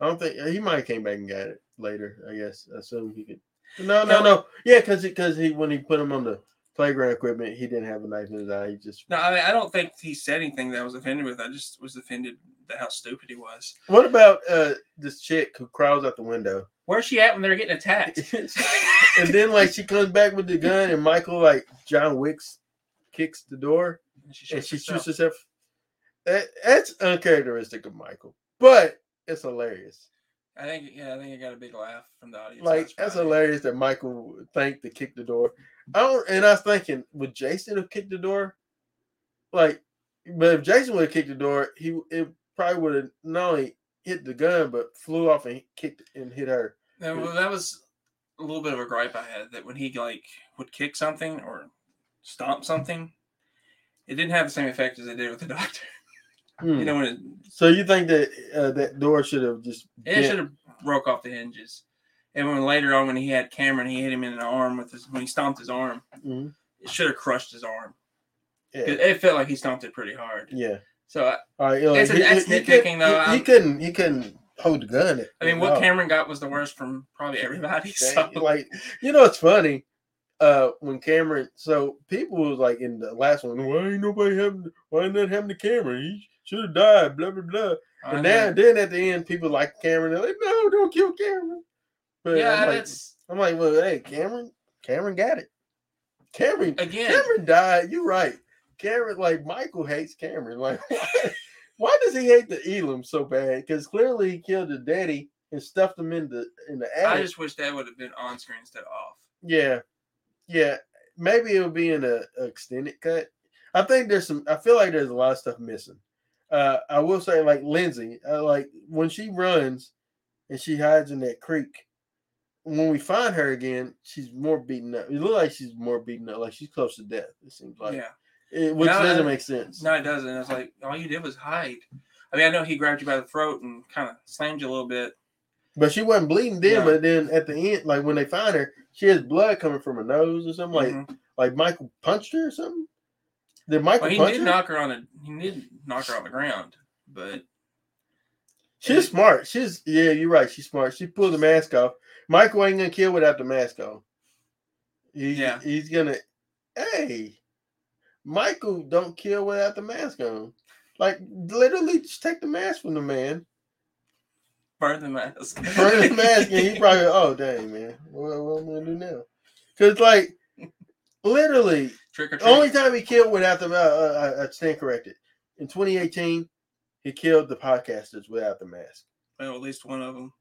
I don't think he might have came back and got it later. I guess. I assume he could. No, no, No. no. Yeah, because because he when he put him on the playground equipment, he didn't have a knife in his eye. He just. No, I mean, I don't think he said anything that I was offended with. I just was offended at how stupid he was. What about uh this chick who crawls out the window? Where's she at when they're getting attacked? [LAUGHS] and then like she comes back with the gun, and Michael like John Wicks kicks the door, And she and shoots she herself. shoots herself. That, that's uncharacteristic of Michael, but it's hilarious. I think, yeah, I think I got a big laugh from the audience. Like that's funny. hilarious that Michael thanked to kick the door. I don't, and I was thinking, would Jason have kicked the door? Like, but if Jason would have kicked the door, he it probably would have not only hit the gun but flew off and kicked and hit her. That, well, that was a little bit of a gripe I had that when he like would kick something or stomp something, it didn't have the same effect as it did with the [LAUGHS] doctor. Hmm. You know when it, So you think that uh, that door should have just it should have broke off the hinges. And when later on when he had Cameron, he hit him in the arm with his when he stomped his arm, Mhm. it should have crushed his arm. Yeah. It felt like he stomped it pretty hard. yeah. So I, All right, you know, It's- that's couldn't- nitpicking, though. He, he couldn't. He couldn't hold the gun. I mean, what. Cameron got was the worst from probably everybody. [LAUGHS] So like you know, it's funny. Uh, when Cameron, so people was like in the last one, why ain't nobody having, why ain't that happening to Cameron? He should have died. Blah blah blah. I And know. then, then at the end, people like Cameron. They're like, no, don't kill Cameron. But yeah, I'm like, that's I'm like, well, hey, Cameron, Cameron got it. Cameron, again. Cameron died. You're right. Cameron, like Michael hates Cameron. Like, why, [LAUGHS] why does he hate the Elam so bad? Because clearly he killed the daddy and stuffed him in the in the attic. I just wish that would have been on screen instead of off. Yeah, yeah. Maybe it'll be in a, a extended cut. I think there's some. I feel like there's a lot of stuff missing. Uh, I will say, like Lindsey, uh, like when she runs and she hides in that creek. When we find her again, she's more beaten up. It looks like she's more beaten up, like she's close to death. It seems like, yeah. It- which No, doesn't make sense. No, it doesn't. It's like all you did was hide. I mean, I know he grabbed you by the throat and kind of slammed you a little bit. But she wasn't bleeding then. No. But then at the end, like when they find her, she has blood coming from her nose or something. Like Mhm. like Michael punched her or something. Did Michael well, he punch did her? knock her on the. He did knock her on the ground, but She's smart. She's yeah, you're right. She's smart. She pulled the mask off. Michael ain't gonna kill without the mask on. He, Yeah. he's gonna. Hey, Michael don't kill without the mask on. Like literally, just take the mask from the man, burn the mask. burn the mask, and he probably [LAUGHS] oh dang man, what, what am I gonna do now? Because like literally, trick or the treat. only time he killed without the uh, uh, I, I stand corrected in 2018, he killed the podcasters without the mask. well, at least one of them.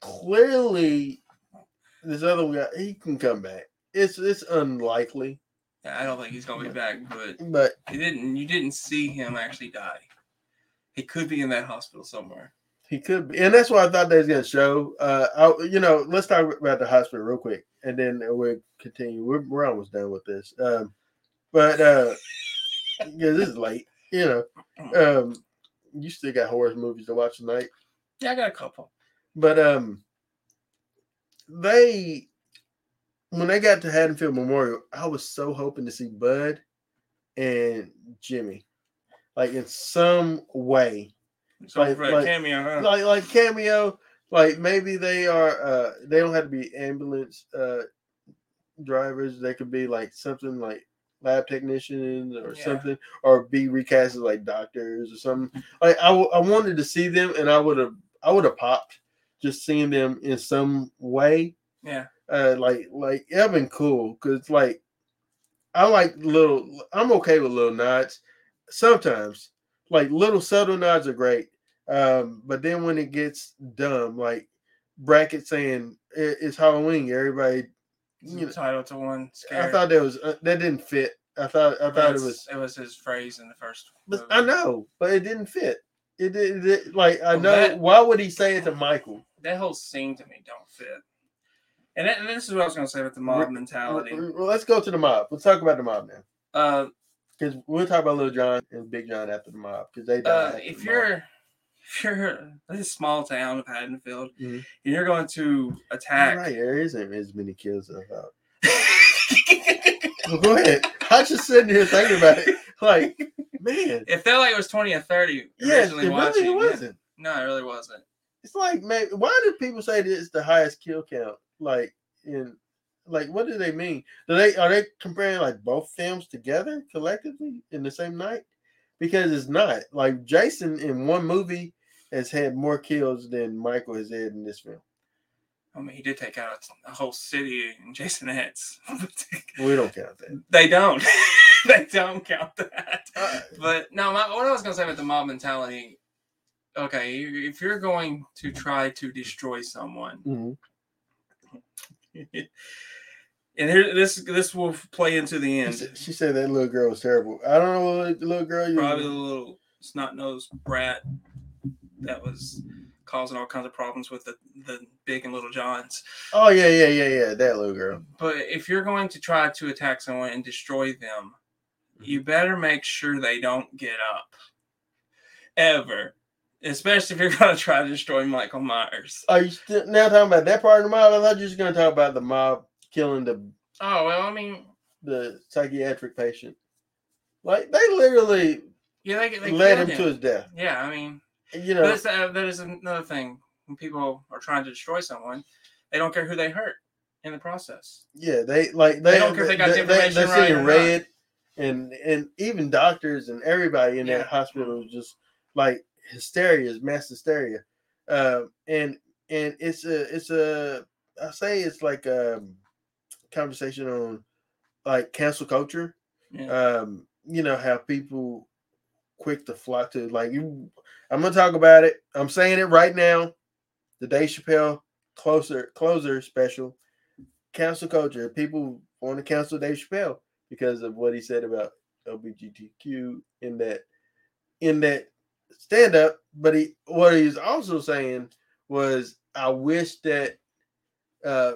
Clearly this other guy he can come back. It's it's unlikely, I don't think he's gonna be back, but but he didn't. You didn't see him actually die. He could be in that hospital somewhere. he could be, and that's what I thought they was gonna show. Uh, I, you know, let's talk about the hospital real quick, and then we'll continue. We're, we're almost done with this, um, but uh, yeah, this is late. You know, [CLEARS THROAT] um, you still got horror movies to watch tonight. Yeah, I got a couple. But um they when they got to Haddonfield Memorial, I was so hoping to see Bud and Jimmy. Like in some way. So Like- like- cameo, huh? Like like cameo, like maybe they are uh they don't have to be ambulance uh drivers. They could be like something like lab technicians or Yeah. something, or be recast as like doctors or something. Like I, w- I wanted to see them, and I would have I would have popped just seeing them in some way. yeah, Uh, like like it'd cool because like I like little. I'm okay with little nods sometimes. Like little subtle nods are great, um, but then when it gets dumb, like Brackett saying "It- it's Halloween, everybody. You know, entitled to one scare. I thought that was uh, that didn't fit. I thought I thought it was. it was his phrase in the first. But movie. I know, but it didn't fit. It did. Like I Well, know. that- why would he say it to Michael? That whole scene to me don't fit. And, that, and this is what I was going to say about the mob Re- mentality. Well, let's go to the mob. Let's talk about the mob now. Uh, Because we'll talk about Little John and Big John after the mob because they uh, if the you're mob. [LAUGHS] if you're this small town of Haddonfield Mhm. and you're going to attack right, there isn't as many kills as I thought. [LAUGHS] Well, go ahead. I'm just sitting here thinking about it. Like, [LAUGHS] man, it felt like it was 20 or 30 yes, originally it watching. really yeah. wasn't. No, it really wasn't. It's like, man, why do people say that it's the highest kill count? Like, in like, what do they mean? Do they are they comparing like both films together collectively in the same night? Because it's not like Jason in one movie has had more kills than Michael has had in this film. I mean, he did take out a whole city in Jason X. [LAUGHS] We don't count that. they don't. [LAUGHS] they don't count that. Uh, But no, my, what I was going to say about the mob mentality. Okay, if you're going to try to destroy someone, mhm. [LAUGHS] and here this this will play into the She end. said- She said that little girl was terrible. I don't know what little girl you. Probably the little snot nosed brat that was causing all kinds of problems with the the big and little Johns. Oh yeah, yeah, yeah, yeah. That little girl. But if you're going to try to attack someone and destroy them, you better make sure they don't get up. Ever. Especially if you're going to try to destroy Michael Myers. Are you still now talking about that part of the mob? I thought you was going to talk about the mob killing the Oh, well, I mean, the psychiatric patient. Like they literally yeah, they, they led killed him to his death. Yeah, I mean, You know, that's, uh, that is another thing. When people are trying to destroy someone, they don't care who they hurt in the process. yeah, they like they, don't care if they got the they, information they, right see or in not. red, and and even doctors and everybody in Yeah. that hospital was just like hysteria, is mass hysteria, um, and and it's a it's a I say it's like a conversation on like cancel culture. Yeah. um, you know how people quick to flock to like you. I'm gonna talk about it. I'm saying it right now. The Dave Chappelle closer closer special, cancel culture. People want to cancel Dave Chappelle because of what he said about LGBTQ in that in that stand up. But he what he's also saying was, I wish that uh,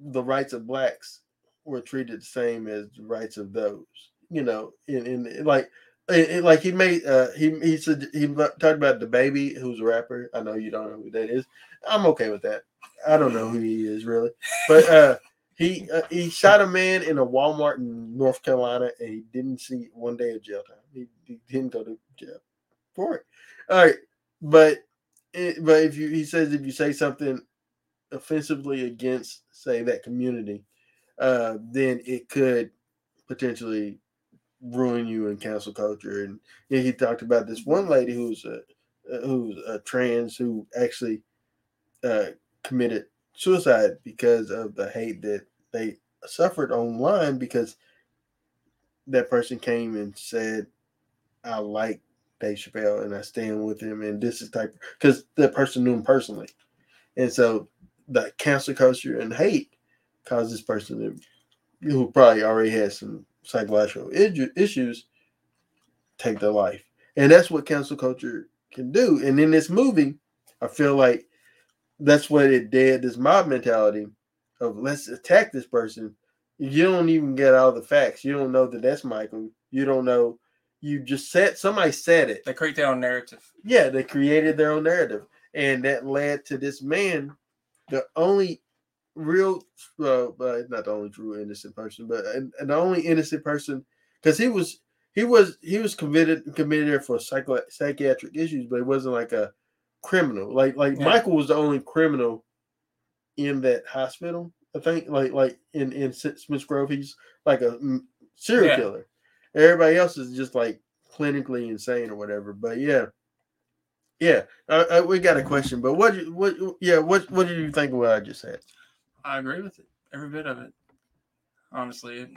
the rights of blacks were treated the same as the rights of those. You know, in, in like it, it- like he made uh he he said he talked about DaBaby who's a rapper. I know you don't know who that is. I'm okay with that. I don't know who he is really, but uh he uh, he shot a man in a Walmart in North Carolina and he didn't see one day of jail time. He, he didn't go to jail All right, but but if you he says if you say something offensively against say that community, uh, then it could potentially ruin you in cancel culture. And he talked about this one lady who's a uh, who's a trans who actually uh, committed suicide because of the hate that they suffered online because that person came and said, "I like Dave Chappelle and I stand with him," and this is type because that person knew him personally, and so the cancel culture and hate caused this person to, who probably already had some psychological issues take their life, and that's what cancel culture can do. And in this movie, I feel like that's what it did. This mob mentality of let's attack this person. You don't even get all the facts. You don't know that that's Michael. You don't know. You just said somebody said it. They create their own narrative. Yeah, they created their own narrative, and that led to this man, the only real, uh, uh, not the only true innocent person, but and, and the only innocent person, because he was he was he was committed committed there for psycho, psychiatric issues, but it wasn't like a criminal. Like like Yeah. Michael was the only criminal in that hospital. I think like like in in Smith Grove, he's like a serial Yeah. killer. Everybody else is just like clinically insane or whatever. But yeah, yeah, uh, uh, we got a question. But what you- what yeah what what did you think of what I just said? I agree with it. Every bit of it. Honestly, it,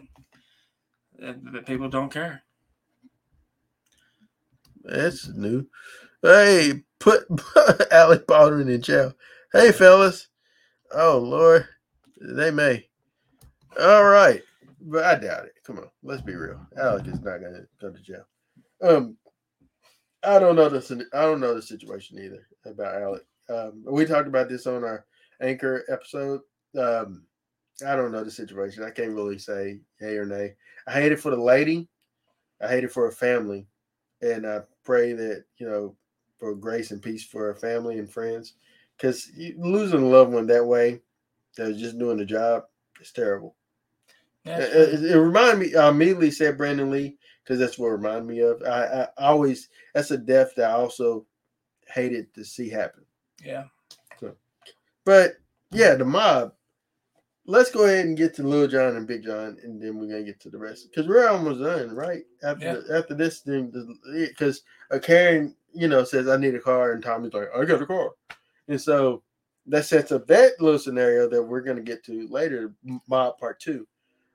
it, the people don't care. That's new. Hey, put, [LAUGHS] put Alec Baldwin in jail. Hey, fellas. Oh Lord, they may. All right, but I doubt it. Come on, let's be real. Alec is not gonna go to jail. Um, I don't know the I don't know the situation either about Alec. Um, we talked about this on our anchor episode. Um, I don't know the situation. I can't really say yay or nay. I hate it for the lady. I hate it for her family, and I pray that you know for grace and peace for her family and friends. Because losing a loved one that way, that was just doing the job, is terrible. It, it, it reminded me. I immediately said Brandon Lee because that's what it reminded me of. I, I always that's a death that I also hated to see happen. yeah. But yeah, the mob. Let's go ahead and get to Lil John and Big John, and then we're gonna get to the rest because we're almost done, right? After Yeah. the, after this thing, because uh, Karen, you know, says I need a car, and Tommy's like, I got a car, and so that sets up that little scenario that we're gonna get to later, mob part two.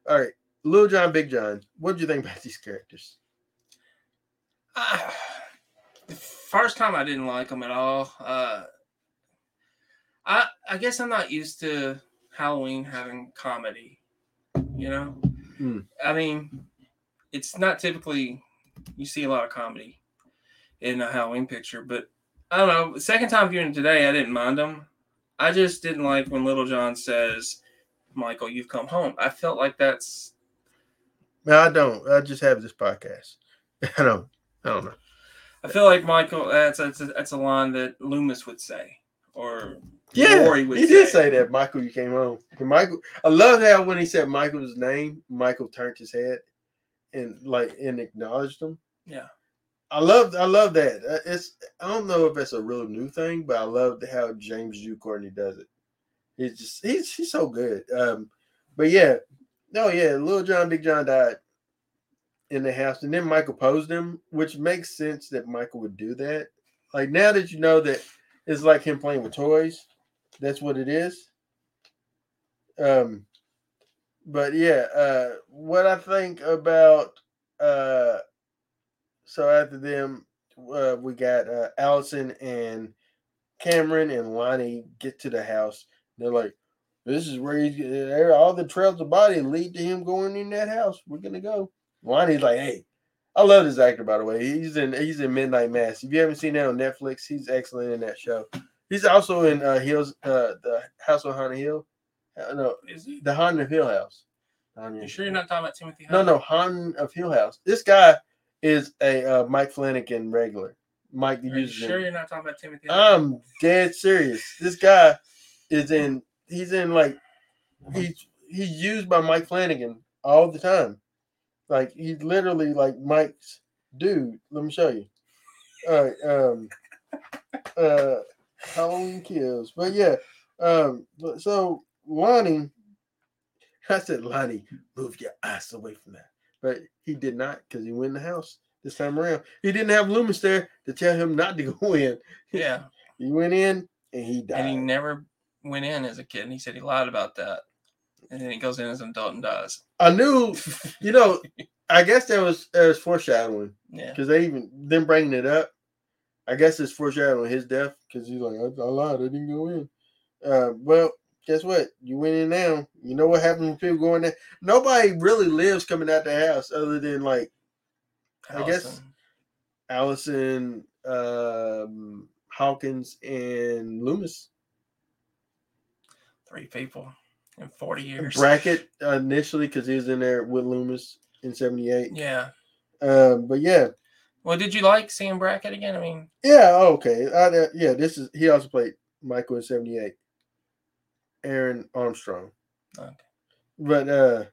All right, Little John, Big John, what do you think about these characters? Ah, the first time I didn't like them at all. Uh, I I guess I'm not used to Halloween having comedy. You know, Hmm. I mean, it's not typically you see a lot of comedy in a Halloween picture, but I don't know. Second time viewing it today, I didn't mind them. I just didn't like when Little John says, "Michael, you've come home." I felt like that's No, I don't. I just have this podcast. [LAUGHS] I don't. I don't know. I feel like Michael. That's that's a, that's a line that Loomis would say, or Yeah, Rory would he did say that. Michael, you came home. And Michael, I love how when he said Michael's name, Michael turned his head and like and acknowledged him. Yeah. I love, I love that. Uh, It's, I don't know if it's a real new thing, but I love how James Jude Courtney does it. He's just, he's, he's so good. Um, but yeah, no, yeah, Little John, Big John died in the house, and then Michael posed him, which makes sense that Michael would do that. Like now that you know that it's like him playing with toys, that's what it is. Um, but yeah, uh, what I think about uh, so after them, uh, we got uh, Allison and Cameron and Lonnie get to the house. They're like, "This is where he's there. All the trails of body lead to him going in that house. We're gonna go." Lonnie's like, "Hey." I love this actor, by the way. He's in he's in Midnight Mass. If you haven't seen that on Netflix, he's excellent in that show. He's also in uh, Hills, uh, the House on Haunted Hill. Uh, no, Is he? the Haunted of Hill House. Haunted You sure you're not talking about Timothy? No, Hunt? no, Haunted of Hill House. This guy is a uh, Mike Flanagan regular. Mike Are you sure him. you're not talking about Timothy? Hunt? I'm dead serious. This guy is in. He's in like he's he's used by Mike Flanagan all the time. Like he's literally like Mike's dude. Let me show you. All right. Um. Uh. Halloween kills, but yeah. Um. but- So Lonnie, [LAUGHS] I said Lonnie, move your ass away from that, but he did not because he went in the house this time around. He didn't have Loomis there to tell him not to go [LAUGHS] in. yeah, He went in and he died. and he never went in as a kid, and he said he lied about that, and then he goes in as an adult and dies. I knew, [LAUGHS] you know, I guess that was that was foreshadowing Yeah, because they even them bringing it up. I guess it's foreshadowing his death because he's like, I, I lied, I didn't go in. Uh, well, guess what? You went in now. You know what happens when people go in there? Nobody really lives coming out the house other than like I guess- Allison. Allison, um, Hawkins, and Loomis. Three people in forty years. Brackett initially because he was in there with Loomis in '78. Yeah. Um, but yeah, Well, did you like seeing Brackett again? I mean, Yeah, oh, okay. I, uh, yeah, this is he also played Michael in '78. Airon Armstrong, okay. but uh,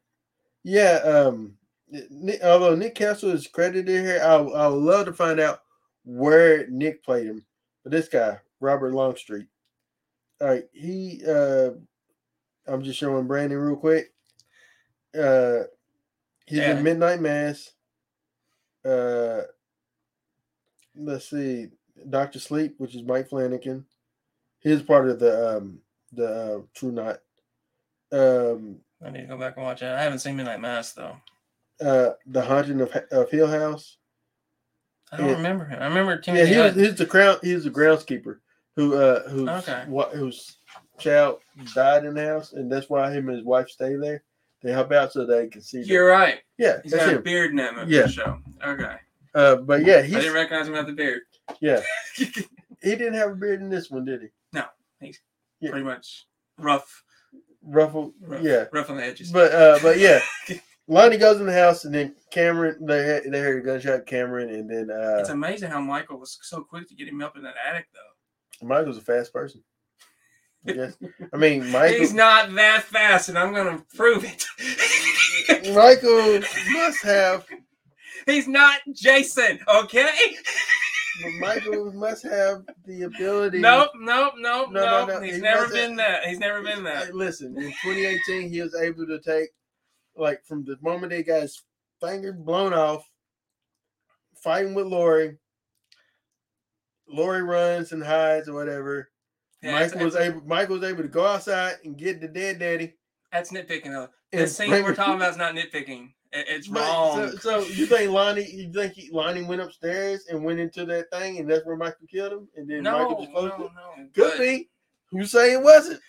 yeah. Um, Nick, although Nick Castle is credited here, I I would love to find out where Nick played him. But this guy, Robert Longstreet, all right, he. uh I'm just showing Brandon real quick. Uh, he's Yeah. in Midnight Mass. Uh, let's see, Doctor Sleep, which is Mike Flanagan. He's part of the um the uh, True Knot. Um, I need to go back and watch it. I haven't seen Midnight Mass though. uh, the Haunting of of Hill House. I don't Yeah. remember him. I remember Yeah, he was he's the crown. He's the groundskeeper who uh who's Okay. what whose child died in the house, and that's why him and his wife stay there. They help out so they can see. You're right. Yeah, He's got a beard in that movie Yeah. show. Okay. Uh, but yeah, I he's didn't recognize him without the beard. yeah. [LAUGHS] He didn't have a beard in this one, did he? No, he's yeah. Pretty much rough, Ruffled. rough, Yeah. rough on the edges. But uh, but yeah, [LAUGHS] Lonnie goes in the house, and then Cameron they they heard a gunshot. Cameron, and then uh, It's amazing how Michael was so quick to get him up in that attic, though. Michael's a fast person. Yes, I mean [LAUGHS] Michael. He's not that fast, and I'm going to prove it. [LAUGHS] Michael must have. He's not Jason, okay? Michael must have the ability. Nope, nope, nope, No, no, nope. no, He's he never been that. He's never been that. Listen, in 2018, he was able to take, like, from the moment they got his finger blown off, fighting with Laurie. Laurie runs and hides or whatever. Yeah, Michael was able. Michael was able to go outside and get the dead daddy. That's nitpicking, though. The scene we're talking about is not nitpicking. It's wrong. So, so you think Lonnie? You think he, Lonnie went upstairs and went into that thing, and that's where Michael killed him, and then no, Michael was no, no. Could But- be. Who's saying it wasn't?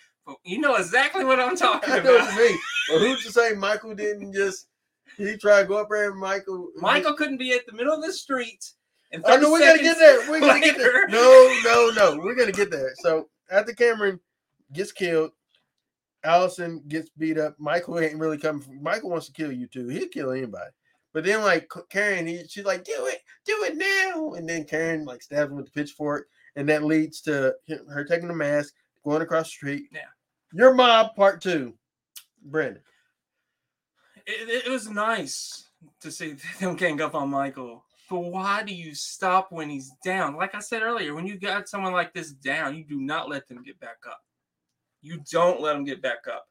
you know exactly what I'm [LAUGHS] talking I know about. what you mean. But who's to say [LAUGHS] Michael didn't just he tried to go up there and Michael Michael couldn't be at the middle of the street. And oh, I know we gotta get there. We're gonna get there. No, no, no. We're gonna get there. So after Cameron gets killed, Allison gets beat up. Michael ain't really coming. From, Michael wants to kill you too. He'll kill anybody. But then like Karen, he, she's like, "Do it, do it now!" And then Karen like stabs him with the pitchfork, and that leads to her taking the mask, going across the street. Yeah. Your mob part two, Brandon. It, it was nice to see [LAUGHS] them gang up on Michael. But why do you stop when he's down? Like I said earlier, when you got someone like this down, you do not let them get back up. You don't let them get back up.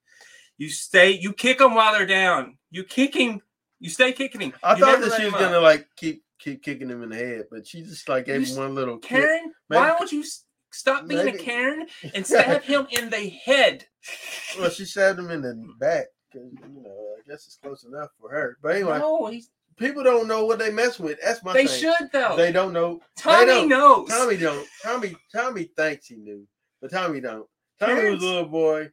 You stay, you kick them while they're down. You kick him, you stay kicking him. I You thought that she was gonna up. like keep keep kicking him in the head, but she just like gave You him one little kick. Karen, Maybe- why don't you stop being maybe- a Karen [LAUGHS] and stab him in the head? Well, she stabbed him in the back because you know I guess it's close enough for her. But anyway, No, he's, people don't know what they mess with. That's my they thing. should though. They don't know. Tommy don't. knows. Tommy don't. Tommy Tommy thinks he knew, but Tommy don't. Tommy was a little boy,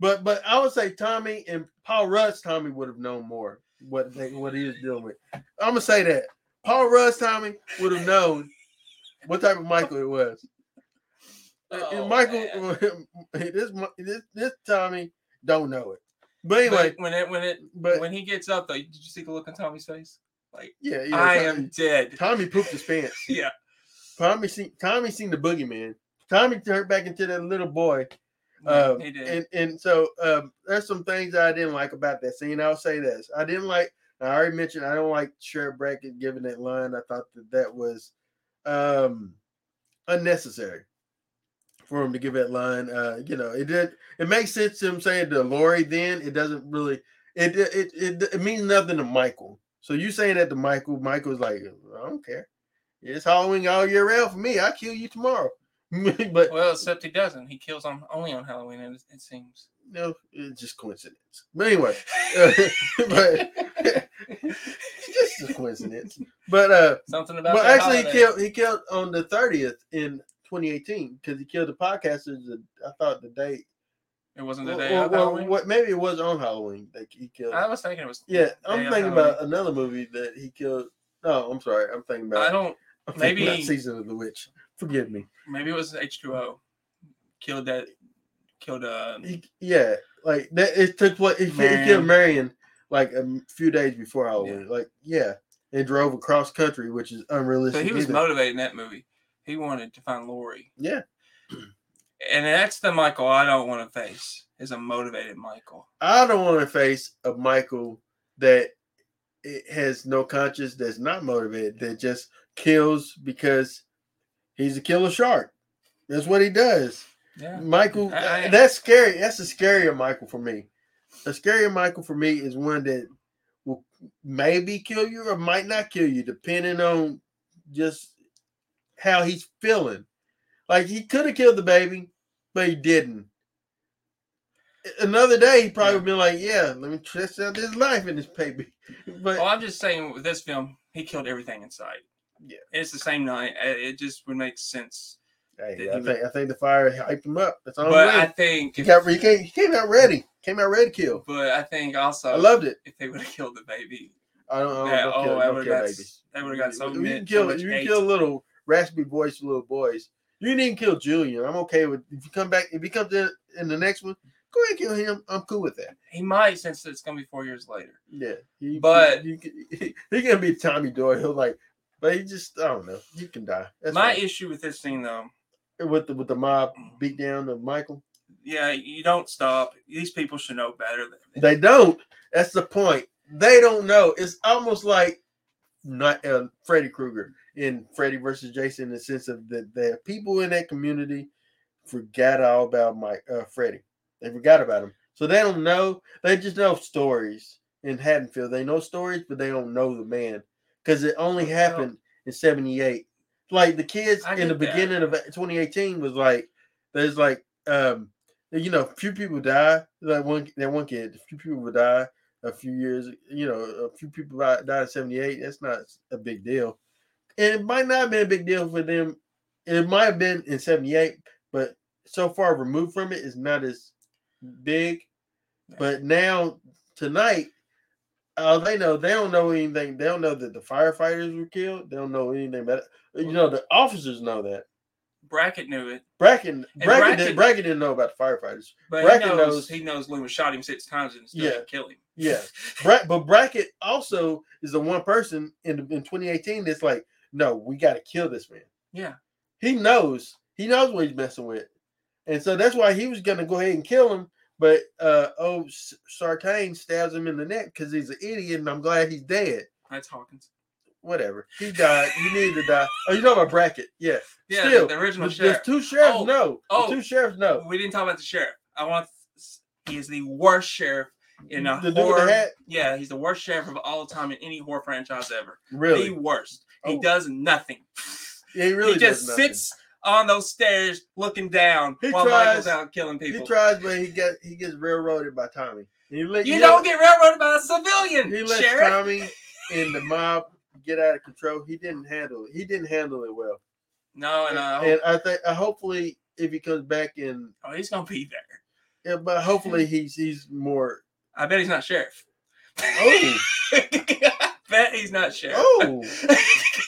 but but I would say Tommy and Paul Rudd's Tommy would have known more what they, what he was dealing with. I'm gonna say that Paul Rudd's Tommy would have known what type of Michael it was. Oh, and Michael, [LAUGHS] this this this Tommy don't know it. But anyway, But when it when it but when he gets up though, did you see the look on Tommy's face? Like yeah, yeah, I Tommy, am dead. Tommy pooped his pants. [LAUGHS] Yeah. Tommy seen Tommy seen the boogeyman. Tommy turned back into that little boy. Um, he did. and and so um, there's some things I didn't like about that scene. I'll say this: I didn't like. I already mentioned I don't like Sheriff Brackett giving that line. I thought that that was um, unnecessary for him to give that line. Uh, you know, it did. It makes sense to him saying to Laurie. Then it doesn't really. It it it, it means nothing to Michael. So you saying that to Michael? Michael's like, I don't care. It's Halloween all year round for me. I kill you tomorrow. [LAUGHS] but well, except he doesn't. He kills on only on Halloween. It, it seems. no, it's just coincidence. But anyway, uh, [LAUGHS] but it's [LAUGHS] just a coincidence. But uh, Something about. but that actually, he killed he killed on the thirtieth in 2018 because he killed the podcasters. the- I thought the date. It wasn't the day well, of well, Halloween. what maybe it was on Halloween that he killed. I was thinking it was. yeah, I'm thinking about another movie that he killed. No, I'm sorry. I'm thinking about. I don't. I'm thinking about maybe- season of the witch. Forgive me. Maybe it was H two O. Killed that. Killed uh. He, yeah, like that. It took place. He, he killed Marion like a few days before Halloween. Like yeah, and drove across country, which is unrealistic. So he was either. motivated in that movie. He wanted to find Laurie, yeah, and that's the Michael I don't want to face. Is a motivated Michael. I don't want to face a Michael that it has no conscience, that's not motivated, that just kills because he's a killer shark. That's what he does. Yeah. Michael, I- I- that's scary. That's a scarier Michael for me. A scarier Michael for me is one that will maybe kill you or might not kill you, depending on just how he's feeling. Like he could have killed the baby, but he didn't. Another day, he probably Yeah. would be like, "Yeah, let me test out this life in this baby." [LAUGHS] But Well, I'm just saying with this film, he killed everything in sight. Yeah. It's the same night. It just would make sense. hey, I think I think the fire hyped him up. That's all. but I'm I think, he got he came, he came out ready. Came out ready to kill. but I think also, I loved it. if they would have killed the baby. I don't, I don't, Yeah, don't oh, kill, I don't would've kill got- babies. they would've got so you mi- can so kill much you hate. can kill little raspy voiced little boys. You didn't kill Julian. I'm okay with if you come back if he comes in in the next one. Go ahead and kill him. I'm cool with that. He might since it's gonna be four years later. Yeah, he, But- he, he, he can be Tommy Doyle, [LAUGHS] like, but he just I don't know. He can die. That's My fine. issue with this scene though, with the with the mob beat down of Michael. yeah, you don't stop. These people should know better than They don't. That's the point. They don't know. It's almost like not uh, Freddy Krueger in Freddy versus Jason in the sense of that the people in that community forgot all about Mike uh, Freddy. They forgot about him, so they don't know. They just know stories in Haddonfield. They know stories, but they don't know the man because it only happened in '78. Like the kids in the that. beginning of 2018 was like, there's like, um, you know, few people die. Like one, that one kid, a few people would die a few years. You know, a few people died in '78. That's not a big deal, and it might not have been a big deal for them. It might have been in '78, but so far removed from it is not as big. But now tonight, uh, they know they don't know anything. They don't know that the firefighters were killed. They don't know anything about it. You know, the officers know that. Brackett knew it, Bracken, Bracken, Bracken- did, Bracken didn't know about the firefighters. but Brackett he knows, knows- he knows Loomis shot him six times and still Yeah. didn't kill him. Yeah, [LAUGHS] Bra- but Brackett also is the one person in in 2018 that's like, no, we got to kill this man. Yeah. He knows. He knows what he's messing with, and so that's why he was gonna go ahead and kill him. But uh, oh, Sartain stabs him in the neck because he's an idiot, and I'm glad he's dead. That's Hawkins. Whatever, he died. He needed to die. Oh, you know about Brackett? Yeah. Yeah, Still, the, the original The, sheriff. two sheriffs Oh, know. oh. the two sheriffs No. We didn't talk about the sheriff. I want. He is the worst sheriff in a the horror. Yeah, he's the worst sheriff of all time in any horror franchise ever. Really? The worst. He Oh. does nothing. yeah, he really he just sits on those stairs looking down He while tries- Michael's out killing people. He tries, but he gets he gets railroaded by Tommy. Let, you don't let- get railroaded by a civilian, He lets sheriff. Tommy and the mob get out of control. He didn't handle it. He didn't handle it well. no, and uh, and I think uh, hopefully if he comes back in, oh, he's gonna be there. yeah, but hopefully he's he's more. I bet he's not sheriff. Oh, [LAUGHS] I bet he's not sheriff. oh!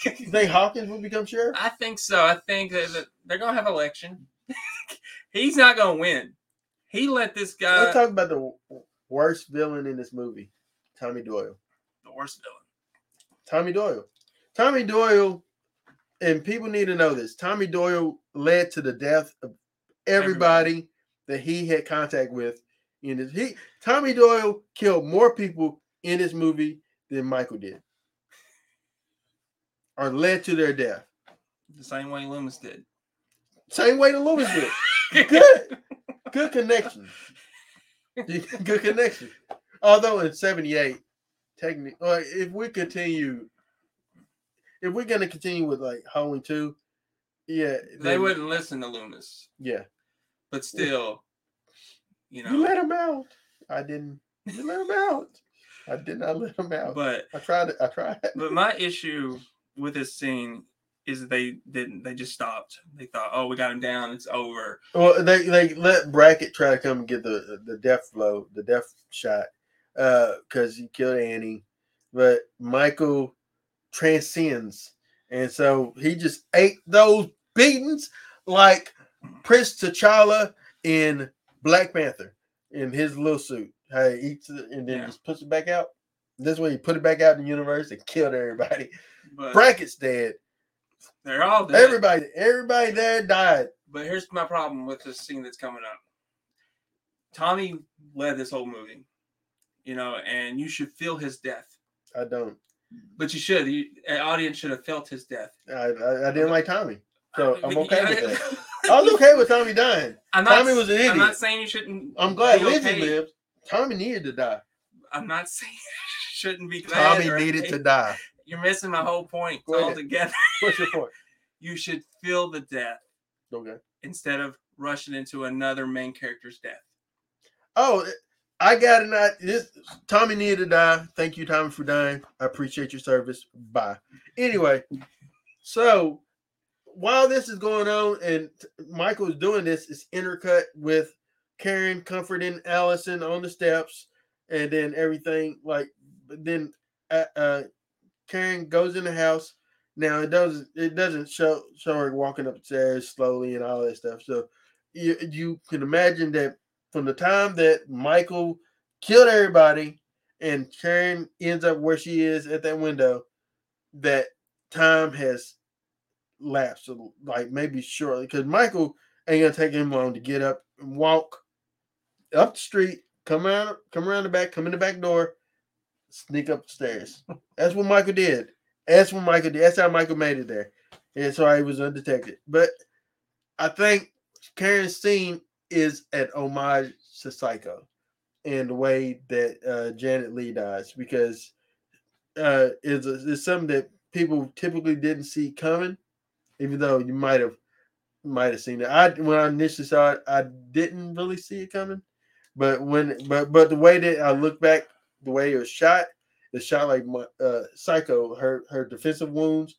You [LAUGHS] think Hawkins will become sheriff? I think so. I think that that they're gonna have election. [LAUGHS] he's not gonna win. He let this guy Let's talk about the worst villain in this movie, Tommy Doyle. the worst villain. Tommy Doyle. Tommy Doyle, and people need to know this. Tommy Doyle led to the death of everybody, that he had contact with. In his, he Tommy Doyle killed more people in this movie than Michael did, or led to their death. The same way Loomis did. Same way the Lewis did. [LAUGHS] Good, good connection. [LAUGHS] good connection. Although in '78, technically, uh, if we continue, if we're gonna continue with like Halloween two, yeah, They then- wouldn't listen to Loomis, Yeah, but still, you know. you let him out. I didn't. You let him out. I did not let him out. but I tried. it. I tried. but my issue with this scene is they didn't. They just stopped. They thought, oh, we got him down. It's over. Well, they they let Brackett try to come and get the the death blow, the death shot, uh, because he killed Annie, but Michael transcends, and so he just ate those beatings like Prince T'Challa in Black Panther in his little suit. How he eats it and then Yeah. just puts it back out. This way, he put it back out in the universe and killed everybody. But Brackett's dead. they're all dead. Everybody, everybody there died. But here's my problem with this scene that's coming up. Tommy led this whole movie, you know, and you should feel his death. I don't. But you should. You, an audience should have felt his death. I, I, I didn't like Tommy. So I'm But- okay with that. [LAUGHS] I was okay with Tommy dying. I'm not, Tommy was an idiot. I'm not saying you shouldn't. I'm glad Lindsey okay. lived. Tommy needed to die. I'm not [LAUGHS] saying you shouldn't be glad. Tommy needed to die. You're missing my whole point altogether. What's your point? [LAUGHS] You should feel the death Okay. instead of rushing into another main character's death. Oh, I got it. Not. Tommy needed to die. Thank you, Tommy, for dying. I appreciate your service. Bye. Anyway, so while this is going on and Michael is doing this, it's intercut with Karen comforting Allison on the steps, and then everything like. Then uh, uh, Karen goes in the house. Now it doesn't. It doesn't show show her walking upstairs slowly and all that stuff. So you you can imagine that from the time that Michael killed everybody and Karen ends up where she is at that window, that time has lapsed, like maybe shortly, because Michael ain't gonna take him long to get up and walk up the street, come around, come around the back, come in the back door, sneak up the stairs. [LAUGHS] That's what Michael did. That's what Michael did. That's how Michael made it there. And so he was undetected. But I think Karen's scene is an homage to Psycho and the way that uh, Janet Leigh dies because uh, it's, it's something that people typically didn't see coming, even though you might have might have seen it. I when I initially saw it, I didn't really see it coming, but when but but the way that I look back, the way it was shot, it's shot like uh, Psycho. Her her defensive wounds,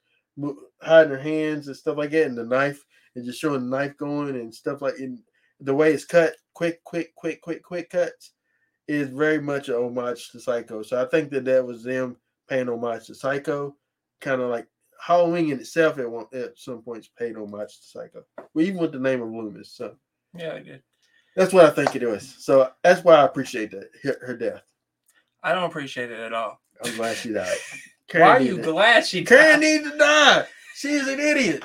hiding her hands and stuff like that, and the knife, and just showing the knife going and stuff like in the way it's cut, quick, quick, quick, quick, quick cuts, is very much a homage to Psycho. So I think that that was them paying homage to Psycho, kind of like Halloween in itself at one at some points paid homage to Psycho. Well, even with the name of Loomis. So yeah, I did. That's what I think it was. So that's why I appreciate that her, her death. I don't appreciate it at all. I'm glad she died. [LAUGHS] Karen why are you glad she? Karen needed to die. She is an idiot.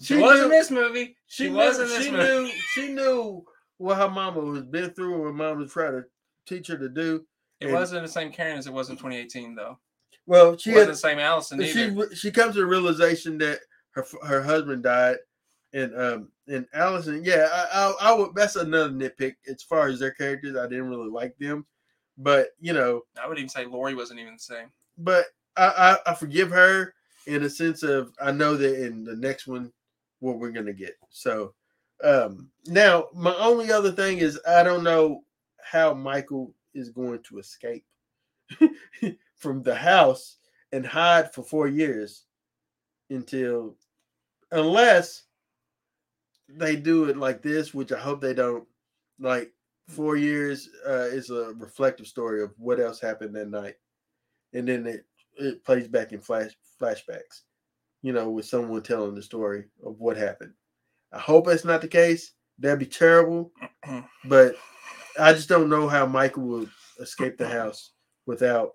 She, she was in this movie. She, she was in this she movie. Knew, she knew what her mama was been through, what her mama was trying to teach her to do. It and, wasn't the same Karen as it was in 2018, though. Well, she it wasn't had, the same Allison either. She she comes to the realization that her her husband died, and um and Allison, yeah, I, I, I would. That's another nitpick as far as their characters. I didn't really like them, but you know, I would even say Laurie wasn't even the same. But I I, I forgive her in a sense of I know that in the next one what we're gonna get. So um now my only other thing is I don't know how Michael is going to escape [LAUGHS] from the house and hide for four years until unless they do it like this, which I hope they don't. Like four years uh, is a reflective story of what else happened that night, and then it it plays back in flash flashbacks. You know, with someone telling the story of what happened. I hope that's not the case. That'd be terrible, [CLEARS THROAT] but I just don't know how Michael would escape the house without.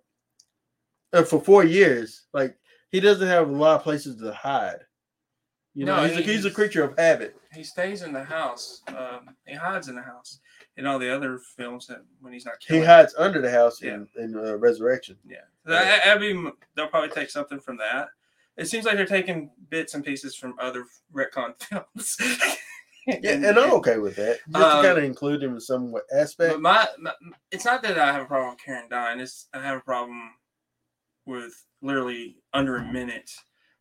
Uh, for four years, like he doesn't have a lot of places to hide. You know, no, he's, a, he's a creature of habit. He stays in the house. Um, he hides in the house. In all the other films, that when he's not, killing, he hides under the house yeah. in, in uh, Resurrection. Yeah, yeah. I, I mean, they'll probably take something from that. It seems like they're taking bits and pieces from other retcon [LAUGHS] films. yeah, and, and I'm okay with that. Just um, to kind of include him in some aspect. My, my, it's not that I have a problem with Karen dying. It's I have a problem with literally under a minute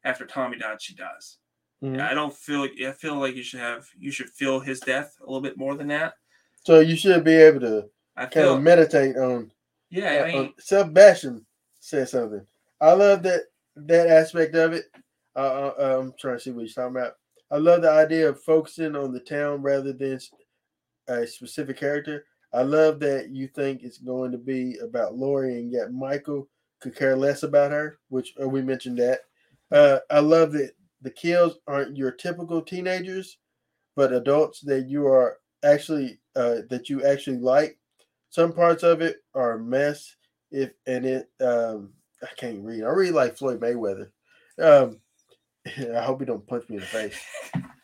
after Tommy died, she dies. Mm-hmm. I don't feel like I feel like you should have you should feel his death a little bit more than that. So you should be able to I kind of meditate on. Yeah, uh, I mean, Sebastian said something. I love that that aspect of it. Uh, uh, I'm trying to see what he's talking about. I love the idea of focusing on the town rather than a specific character. I love that you think it's going to be about Laurie and yet Michael could care less about her, which uh, we mentioned that. Uh, I love that the kills aren't your typical teenagers, but adults that you are actually uh, that you actually like. Some parts of it are a mess. If and it, um, I can't read. I really like Floyd Mayweather. Um, [LAUGHS] I hope he don't punch me in the face.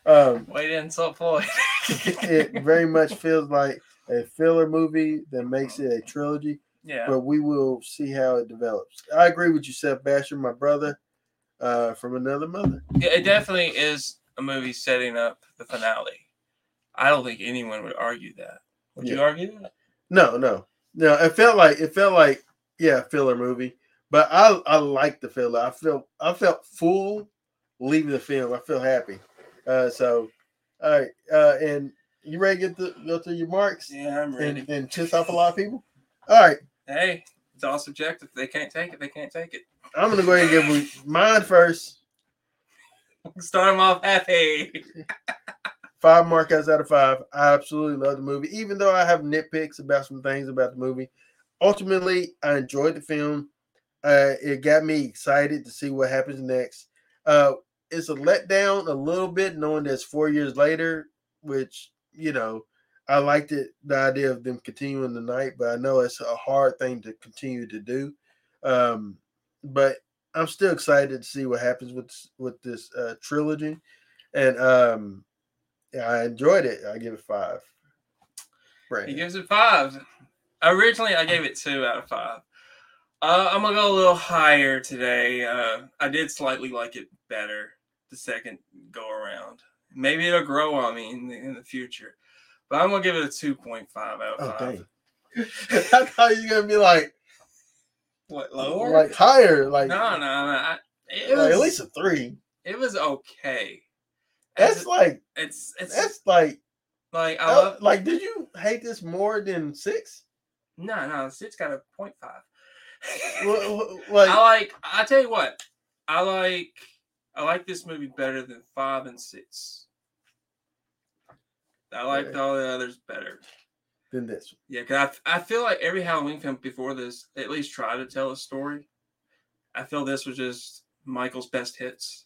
Um, [LAUGHS] Wait insult Floyd. [LAUGHS] it very much feels like a filler movie that makes it a trilogy. Yeah. But we will see how it develops. I agree with you, Seth Basher, my brother, uh, from another mother. Yeah, it definitely is a movie setting up the finale. I don't think anyone would argue that. Would yeah. you argue that? No, no, no. It felt like it felt like yeah, filler movie. But I I like the filler. I felt I felt full leaving the film. I feel happy. Uh, so, all right. Uh, and you ready to get to go through your marks? Yeah, I'm ready. And, and piss off a lot of people. All right. Hey, it's all subjective. They can't take it. They can't take it. I'm gonna go ahead and give mine first. [LAUGHS] Start them off happy. [LAUGHS] five markouts out of five. I absolutely love the movie, even though I have nitpicks about some things about the movie. Ultimately, I enjoyed the film. Uh, it got me excited to see what happens next. Uh, it's a letdown a little bit, knowing that it's four years later, which you know, I liked it, the idea of them continuing the night, but I know it's a hard thing to continue to do. Um, but I'm still excited to see what happens with with this uh, trilogy, and um, yeah, I enjoyed it. I give it five. He gives it five. Originally, I gave it two out of five. Uh, I'm gonna go a little higher today. Uh, I did slightly like it better the second go around. Maybe it'll grow on me in the, in the future, but I'm gonna give it a two point five out of five. dang! [LAUGHS] I thought you were gonna be like What lower? like higher, like, no, no, no. I, it like was at least a three. it was okay. As That's like it's it's that's like like I love like. Did you hate this more than six? no no. It's got a point five. [LAUGHS] Wha- wha- Like I like. I tell you what. I like. I like this movie better than five and six. I liked Yeah. all the others better. than this. Yeah, cause I, I feel like every Halloween film before this at least try to tell a story. I feel this was just Michael's best hits,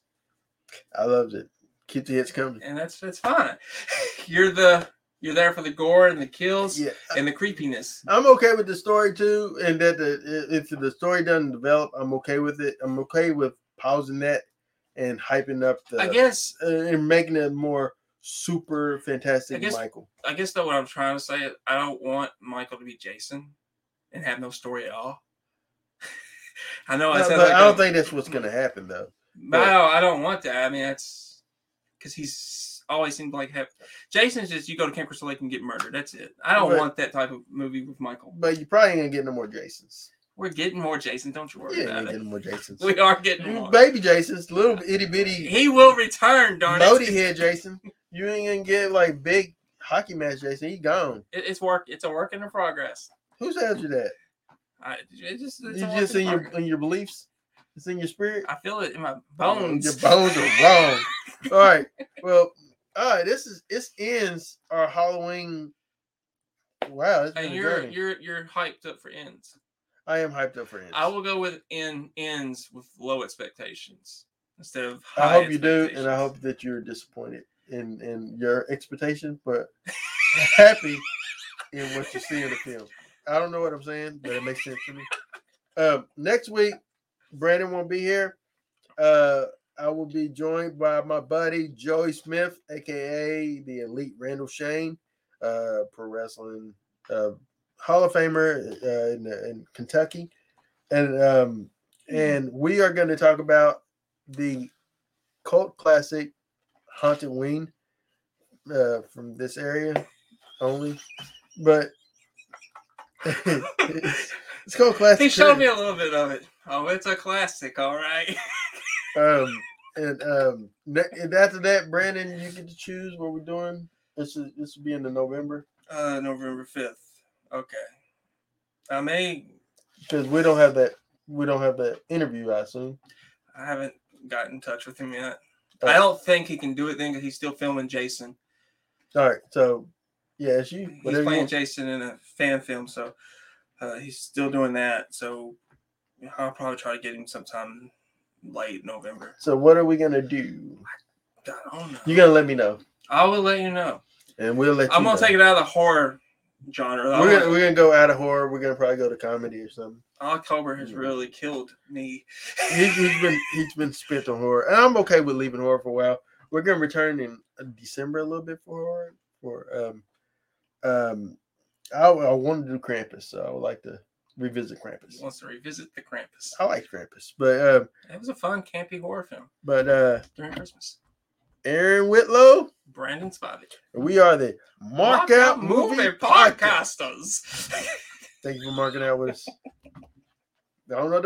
I loved it. Keep the hits coming. and that's that's fine. [LAUGHS] you're the you're there for the gore and the kills Yeah, and the creepiness. I'm okay with the story too, and that the if the story doesn't develop, I'm okay with it. I'm okay with pausing that and hyping up the I guess uh, and making it more super fantastic I guess- Michael. I guess though what I'm trying to say is I don't want Michael to be Jason and have no story at all. [LAUGHS] I know I said like I don't a- think that's what's gonna happen though. I I don't want that. I mean that's because he's always seemed like have Jason's just you go to Camp Crystal Lake and get murdered. That's it. I don't But- want that type of movie with Michael. But you probably ain't gonna get no more Jasons. We're getting more Jason. Don't you worry ain't about it. get no more Jasons. [LAUGHS] We are getting more. baby Jasons, little itty bitty He will return, darn it. Head Jason. You ain't gonna get like big hockey match Jason. He gone. It- It's work. It's a work in progress. Who tells you that? I it just it's You just in your progress. in your beliefs. It's in your spirit. I feel it in my oh, bones. Your bones are wrong. [LAUGHS] all right. Well, right. This is this ends our Halloween. Wow, and you're journey. you're you're hyped up for ends. I am hyped up for ends. I will go with in ends with low expectations instead of I hope you do, and I hope that you're disappointed in in your expectation, but [LAUGHS] happy in what you see in the film. I don't know what I'm saying, but it makes sense to me. Um, next week, Brandon won't be here. Uh, I will be joined by my buddy Joey Smith, aka the Elite Randall Shane, uh, pro wrestling uh, Hall of Famer uh, in, in Kentucky, and um, and we are going to talk about the cult classic Haunted Wing uh, from this area only, but it's, [LAUGHS] it's called classic. He showed me a little bit of it. Oh, it's a classic, all right. [LAUGHS] Um, and um, ne- and after that, Brandon, you get to choose what we're doing. This is this will be in the November Uh, November fifth. Okay. I may. because we don't have that we don't have that interview. I assume. I haven't got in touch with him yet. Oh. I don't think he can do it then because he's still filming Jason. All right, so yeah, it's you. He's Whatever you playing want. Jason in a fan film, so uh, he's still doing that. So I'll probably try to get him sometime late November. So what are we gonna do? I don't know. You're gonna let me know, I will let you know. and we'll let. I'm gonna know. take it out of the horror genre. We're gonna, we're gonna go out of horror. We're gonna probably go to comedy or something. October has really killed me. He, he's been he's been spent on horror, and I'm okay with leaving horror for a while. We're gonna return in uh, December a little bit for horror. For um um, I, I want to do Krampus, so I would like to revisit He Krampus. wants to revisit the Krampus. I like Krampus, but um, It was a fun, campy horror film but uh, during Christmas. Aaron Whitlow, Brandon Spivey. we are the Mark, Out Movie, Podcast. Podcasters. Thank you for marking out with us. I don't know the